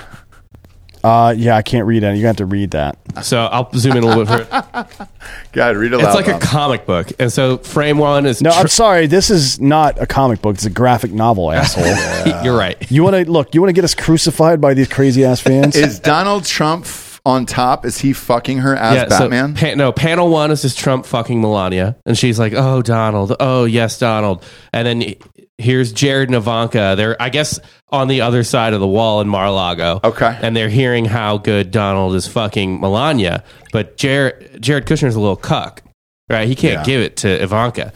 Uh, yeah, I can't read it. You got to read that.
So I'll zoom in a little bit. Further. (laughs)
God, read it
It's
loud.
like a
Bob.
comic book, and so frame one is
No,
tr-
I'm sorry. This is not a comic book. It's a graphic novel, (laughs) asshole.
You're right.
You want to look? You want to get us crucified by these crazy ass fans?
is Donald Trump f- on top? Is he fucking her as
so
Batman?
pa- no, panel one is just Trump fucking Melania, and she's like, "Oh, Donald. Oh, yes, Donald." And then here's Jared and Ivanka. They're, I guess, on the other side of the wall in Mar-a-Lago.
Okay.
and they're hearing how good Donald is fucking Melania, but Jared Jared Kushner's a little cuck. Right, he can't
Yeah.
give it to Ivanka,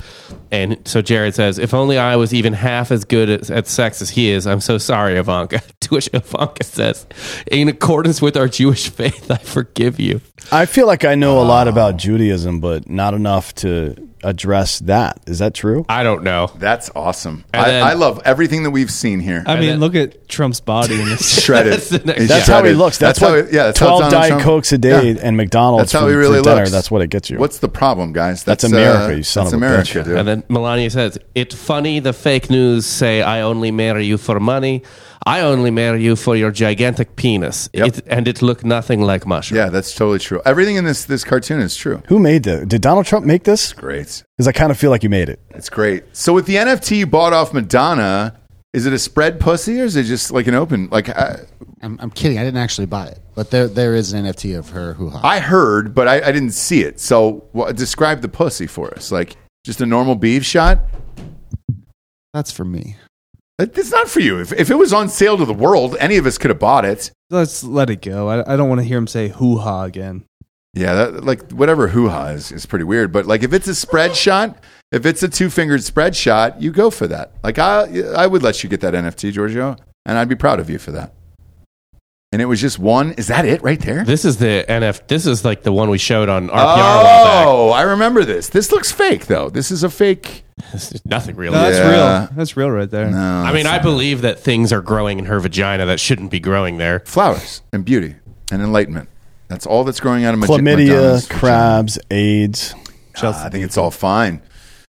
and so Jared says, "If only I was even half as good at, at sex as he is." I'm so sorry, Ivanka. (laughs) To which Ivanka says, "In accordance with our Jewish faith, I forgive you."
I feel like I know a lot about Judaism, but not enough to address that. Is that true?
I don't know.
That's awesome.
And
I,
then-
I love everything that we've seen here.
I mean,
then-
look at Trump's body in this. (laughs)
shredded.
That's the next-
He's
That's how he
shredded.
looks. That's,
how
what.
he- yeah, that's how
twelve
Donald
diet
Trump-
cokes a day
Yeah.
and McDonald's.
That's how
for,
he really
for dinner.
looks.
That's what it gets you.
What's the problem, guys?
That's
uh,
America, you son
that's
of a
America,
bitch.
dude.
And then Melania says, "It's funny the fake news say I only marry you for money. I only marry you for your gigantic penis,
Yep.
it, and it looked nothing like mushroom."
yeah, that's totally true. Everything in this this cartoon is true.
Who made that? Did Donald Trump make this?
Great.
Because I kind of feel like you made it.
It's great. So with the NFT you bought off Madonna, is it a spread pussy or is it just like an open? Like I,
I'm, I'm kidding. I didn't actually buy it, but there there is an NFT of her hoo ha.
I heard, but I, I didn't see it. So what, describe the pussy for us. Like just a normal beef shot.
That's for me.
It- It's not for you. If, if it was on sale to the world, any of us could have bought it.
Let's let it go. I, I don't want to hear him say hoo ha again.
Yeah, that, like whatever hoo ha is is pretty weird. But like if it's a spread shot, if it's a two fingered spread shot, you go for that. Like I I would let you get that NFT, Giorgio, and I'd be proud of you for that. And it was just one. Is that it right there?
This is the NF. This is like the one we showed on RPR a while
Oh, I remember this. This looks fake though. This is a fake.
Back. This (laughs) is nothing real.
No, that's
Yeah.
real. That's real right there.
No,
I mean, I believe that things are growing in her vagina that shouldn't be growing there.
flowers and beauty and enlightenment. That's all that's growing out of Magi-
Chlamydia,
Madonna's vagina.
crabs, AIDS.
Ah, I think it's all fine.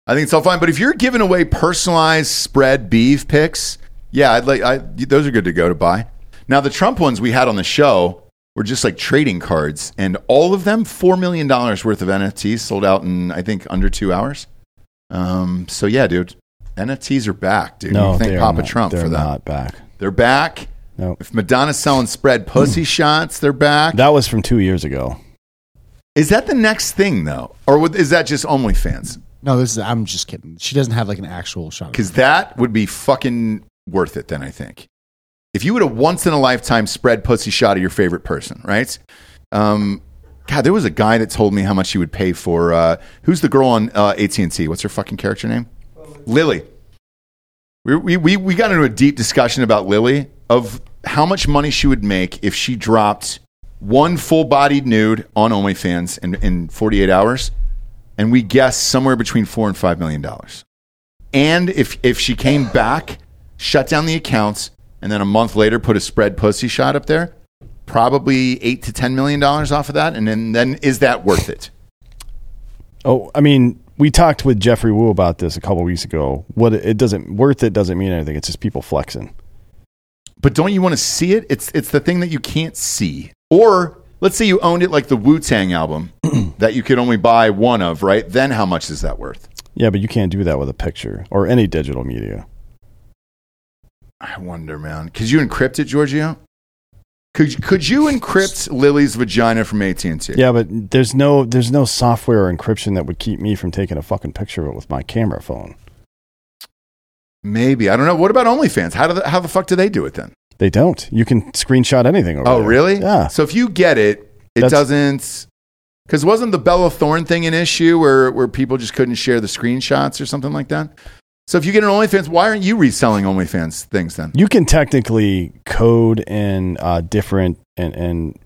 I think it's all fine. But if you're giving away personalized spread beef picks, yeah, I'd like. I, those are good to go to buy. Now the Trump ones we had on the show were just like trading cards, and all of them four million dollars worth of NFTs sold out in I think under two hours. Um, so yeah, dude, NFTs are back, dude.
No,
you thank
are
Papa
not,
Trump
they're
for that.
not back.
They're back.
No.
If Madonna's selling spread pussy shots, they're back.
That was from two years ago.
Is that the next thing though, or is that just OnlyFans?
No, this is. I'm just kidding. She doesn't have like an actual shot.
Because that would be fucking worth it. Then I think if you would have once in a lifetime spread pussy shot of your favorite person, right? Um, God, there was a guy that told me how much he would pay for. Uh, who's the girl on uh, AT and T? What's her fucking character name? Lily. We, we we we got into a deep discussion about Lily of how much money she would make if she dropped one full bodied nude on OnlyFans in, in 48 hours, and we guessed somewhere between four and five million dollars. And if if she came back, shut down the accounts, and then a month later put a spread pussy shot up there, probably eight to ten million dollars off of that. And then then is that worth it?
Oh, I mean, we talked with Geoffrey Woo about this a couple weeks ago. What it doesn't worth it doesn't mean anything. It's just people flexing.
But don't you want to see it? It's it's the thing that you can't see. Or let's say you owned it like the Wu Tang album (clears throat) that you could only buy one of, right? Then how much is that worth?
Yeah, but you can't do that with a picture or any digital media.
I wonder, man. Could you encrypt it, Giorgio? Could could you encrypt Lily's vagina from AT and T?
Yeah, but there's no there's no software or encryption that would keep me from taking a fucking picture of it with my camera phone.
Maybe I don't know. What about OnlyFans? How do the, how the fuck do they do it then?
They don't. You can screenshot anything. Over
Oh,
there.
really?
Yeah.
So if you get it, it
That's-
doesn't. Because wasn't the Bella Thorne thing an issue where where people just couldn't share the screenshots or something like that? So if you get an OnlyFans, why aren't you reselling OnlyFans things then?
You can technically code in uh, different and and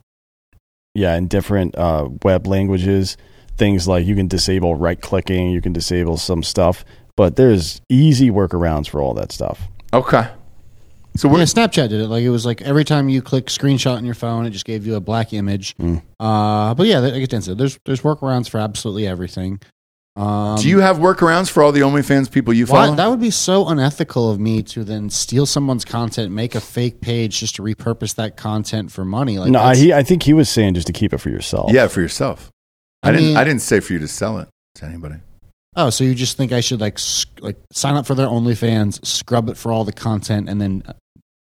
yeah, in different uh, web languages. Things like you can disable right clicking, you can disable some stuff, but there's easy workarounds for all that stuff.
Okay. So
Yeah, Snapchat did it. Like it was like every time you click screenshot on your phone, it just gave you a black image.
Mm.
Uh, but yeah, I get into it. There's there's workarounds for absolutely everything. Um,
do you have workarounds for all the OnlyFans people you
why-
follow?
that would be so unethical of me to then steal someone's content, make a fake page just to repurpose that content for money. Like
no, I,
that's-
he, I think he was saying just to keep it for yourself.
yeah, for yourself. I,
I
didn't.
mean-
I didn't say for you to sell it to anybody.
oh, so you just think I should like sc- like sign up for their OnlyFans, scrub it for all the content, and then uh,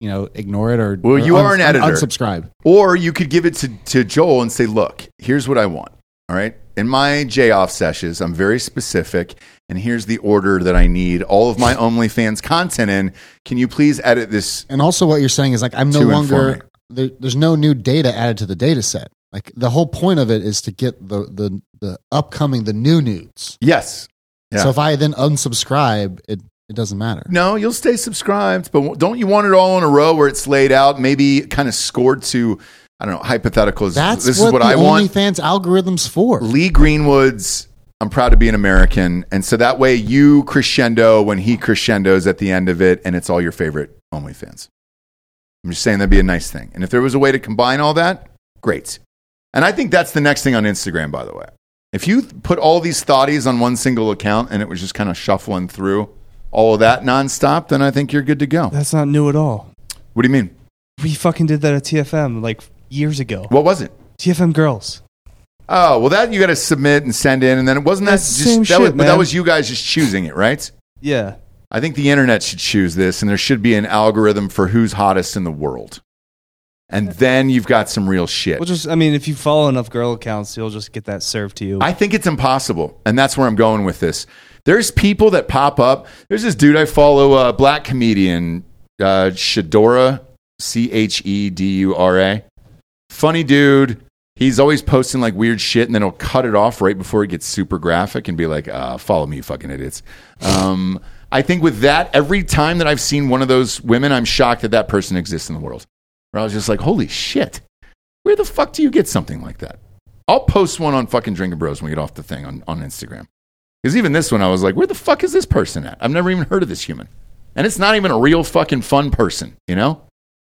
you know ignore it or
Well,
or
you are an editor.
Unsubscribe.
Or you could give it to, to Joel and say, look, here's what I want. All right. In my J off sessions, I'm very specific, and here's the order that I need all of my OnlyFans content in. Can you please edit this?
And also, what you're saying is like I'm no
To inform me.
longer there, there's no new data added to the data set. Like the whole point of it is to get the the the upcoming the new nudes.
Yes. Yeah.
So if I then unsubscribe, it it doesn't matter.
No, you'll stay subscribed, but don't you want it all in a row where it's laid out, maybe kind of scored to, I don't know, hypotheticals?
That's
this
what,
is what
the
I want.
OnlyFans algorithms for.
Lee Greenwood's I'm proud to be an American. And so that way you crescendo when he crescendos at the end of it, and it's all your favorite OnlyFans. I'm just saying that'd be a nice thing. And if there was a way to combine all that, great. And I think that's the next thing on Instagram, by the way. If you put all these thoughties on one single account and it was just kind of shuffling through all of that nonstop, then I think you're good to go.
That's not new at all.
What do you mean?
We fucking did that at TFM like years ago.
What was it?
TFM girls.
Oh, well, that you got to submit and send in, and then it wasn't that
That's
just
same
that was,
shit,
but that
man.
was you guys just choosing it, right?
Yeah.
I think the internet should choose this, and there should be an algorithm for who's hottest in the world. And then you've got some real shit.
Well, just I mean, if you follow enough girl accounts, you'll just get that served to you.
I think it's impossible, and that's where I'm going with this. There's people that pop up. There's this dude I follow, a black comedian, uh, Shadora, C H E D U R A. Funny dude. He's always posting like weird shit, and then he'll cut it off right before it gets super graphic and be like, uh, "Follow me, you fucking idiots." Um, I think with that, every time that I've seen one of those women, I'm shocked that that person exists in the world. Where I was just like, "Holy shit, where the fuck do you get something like that?" I'll post one on fucking Drinkin' Bros when we get off the thing on, on Instagram. Because even this one, I was like, where the fuck is this person at? I've never even heard of this human. And it's not even a real fucking fun person, you know?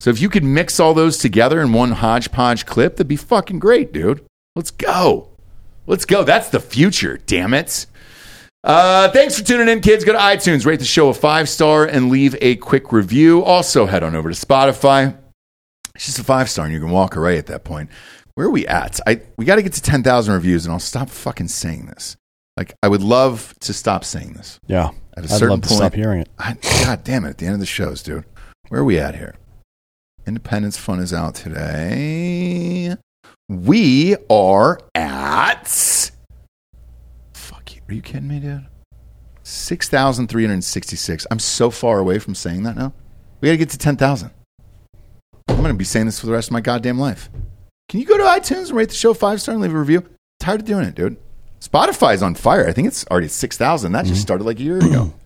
So if you could mix all those together in one hodgepodge clip, that'd be fucking great, dude. Let's go. Let's go. That's the future, damn it. Uh, thanks for tuning in, kids. Go to iTunes, rate the show a five star, and leave a quick review. Also, head on over to Spotify. It's just a five star, and you can walk away at that point. Where are we at? I we got to get to ten thousand reviews, and I'll stop fucking saying this. Like I would love to stop saying this.
Yeah.
At a
I'd
certain
love to
point-
stop hearing it.
I, God damn it! At the end of the shows, dude. Where are we at here? Independence Fun is out today. We are at. Fuck you. Are you kidding me, dude? 6,366. I'm so far away from saying that now. We got to get to 10,000. I'm going to be saying this for the rest of my goddamn life. Can you go to iTunes and rate the show five star and leave a review? tired of doing it, dude. Spotify's on fire. I think it's already 6,000. That just mm-hmm. started like a year ago. (clears throat)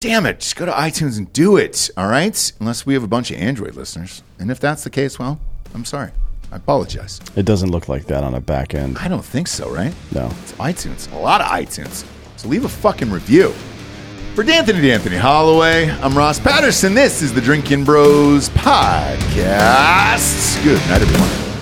Damn it. Just go to iTunes and do it. All right. Unless we have a bunch of Android listeners. And if that's the case, well, I'm sorry. I apologize.
It doesn't look like that on a back end.
I don't think so, right?
No.
It's iTunes. A lot of iTunes. So leave a fucking review. For D'Anthony D'Anthony Holloway, I'm Ross Patterson. This is the Drinkin' Bros Podcast. Good night, everyone.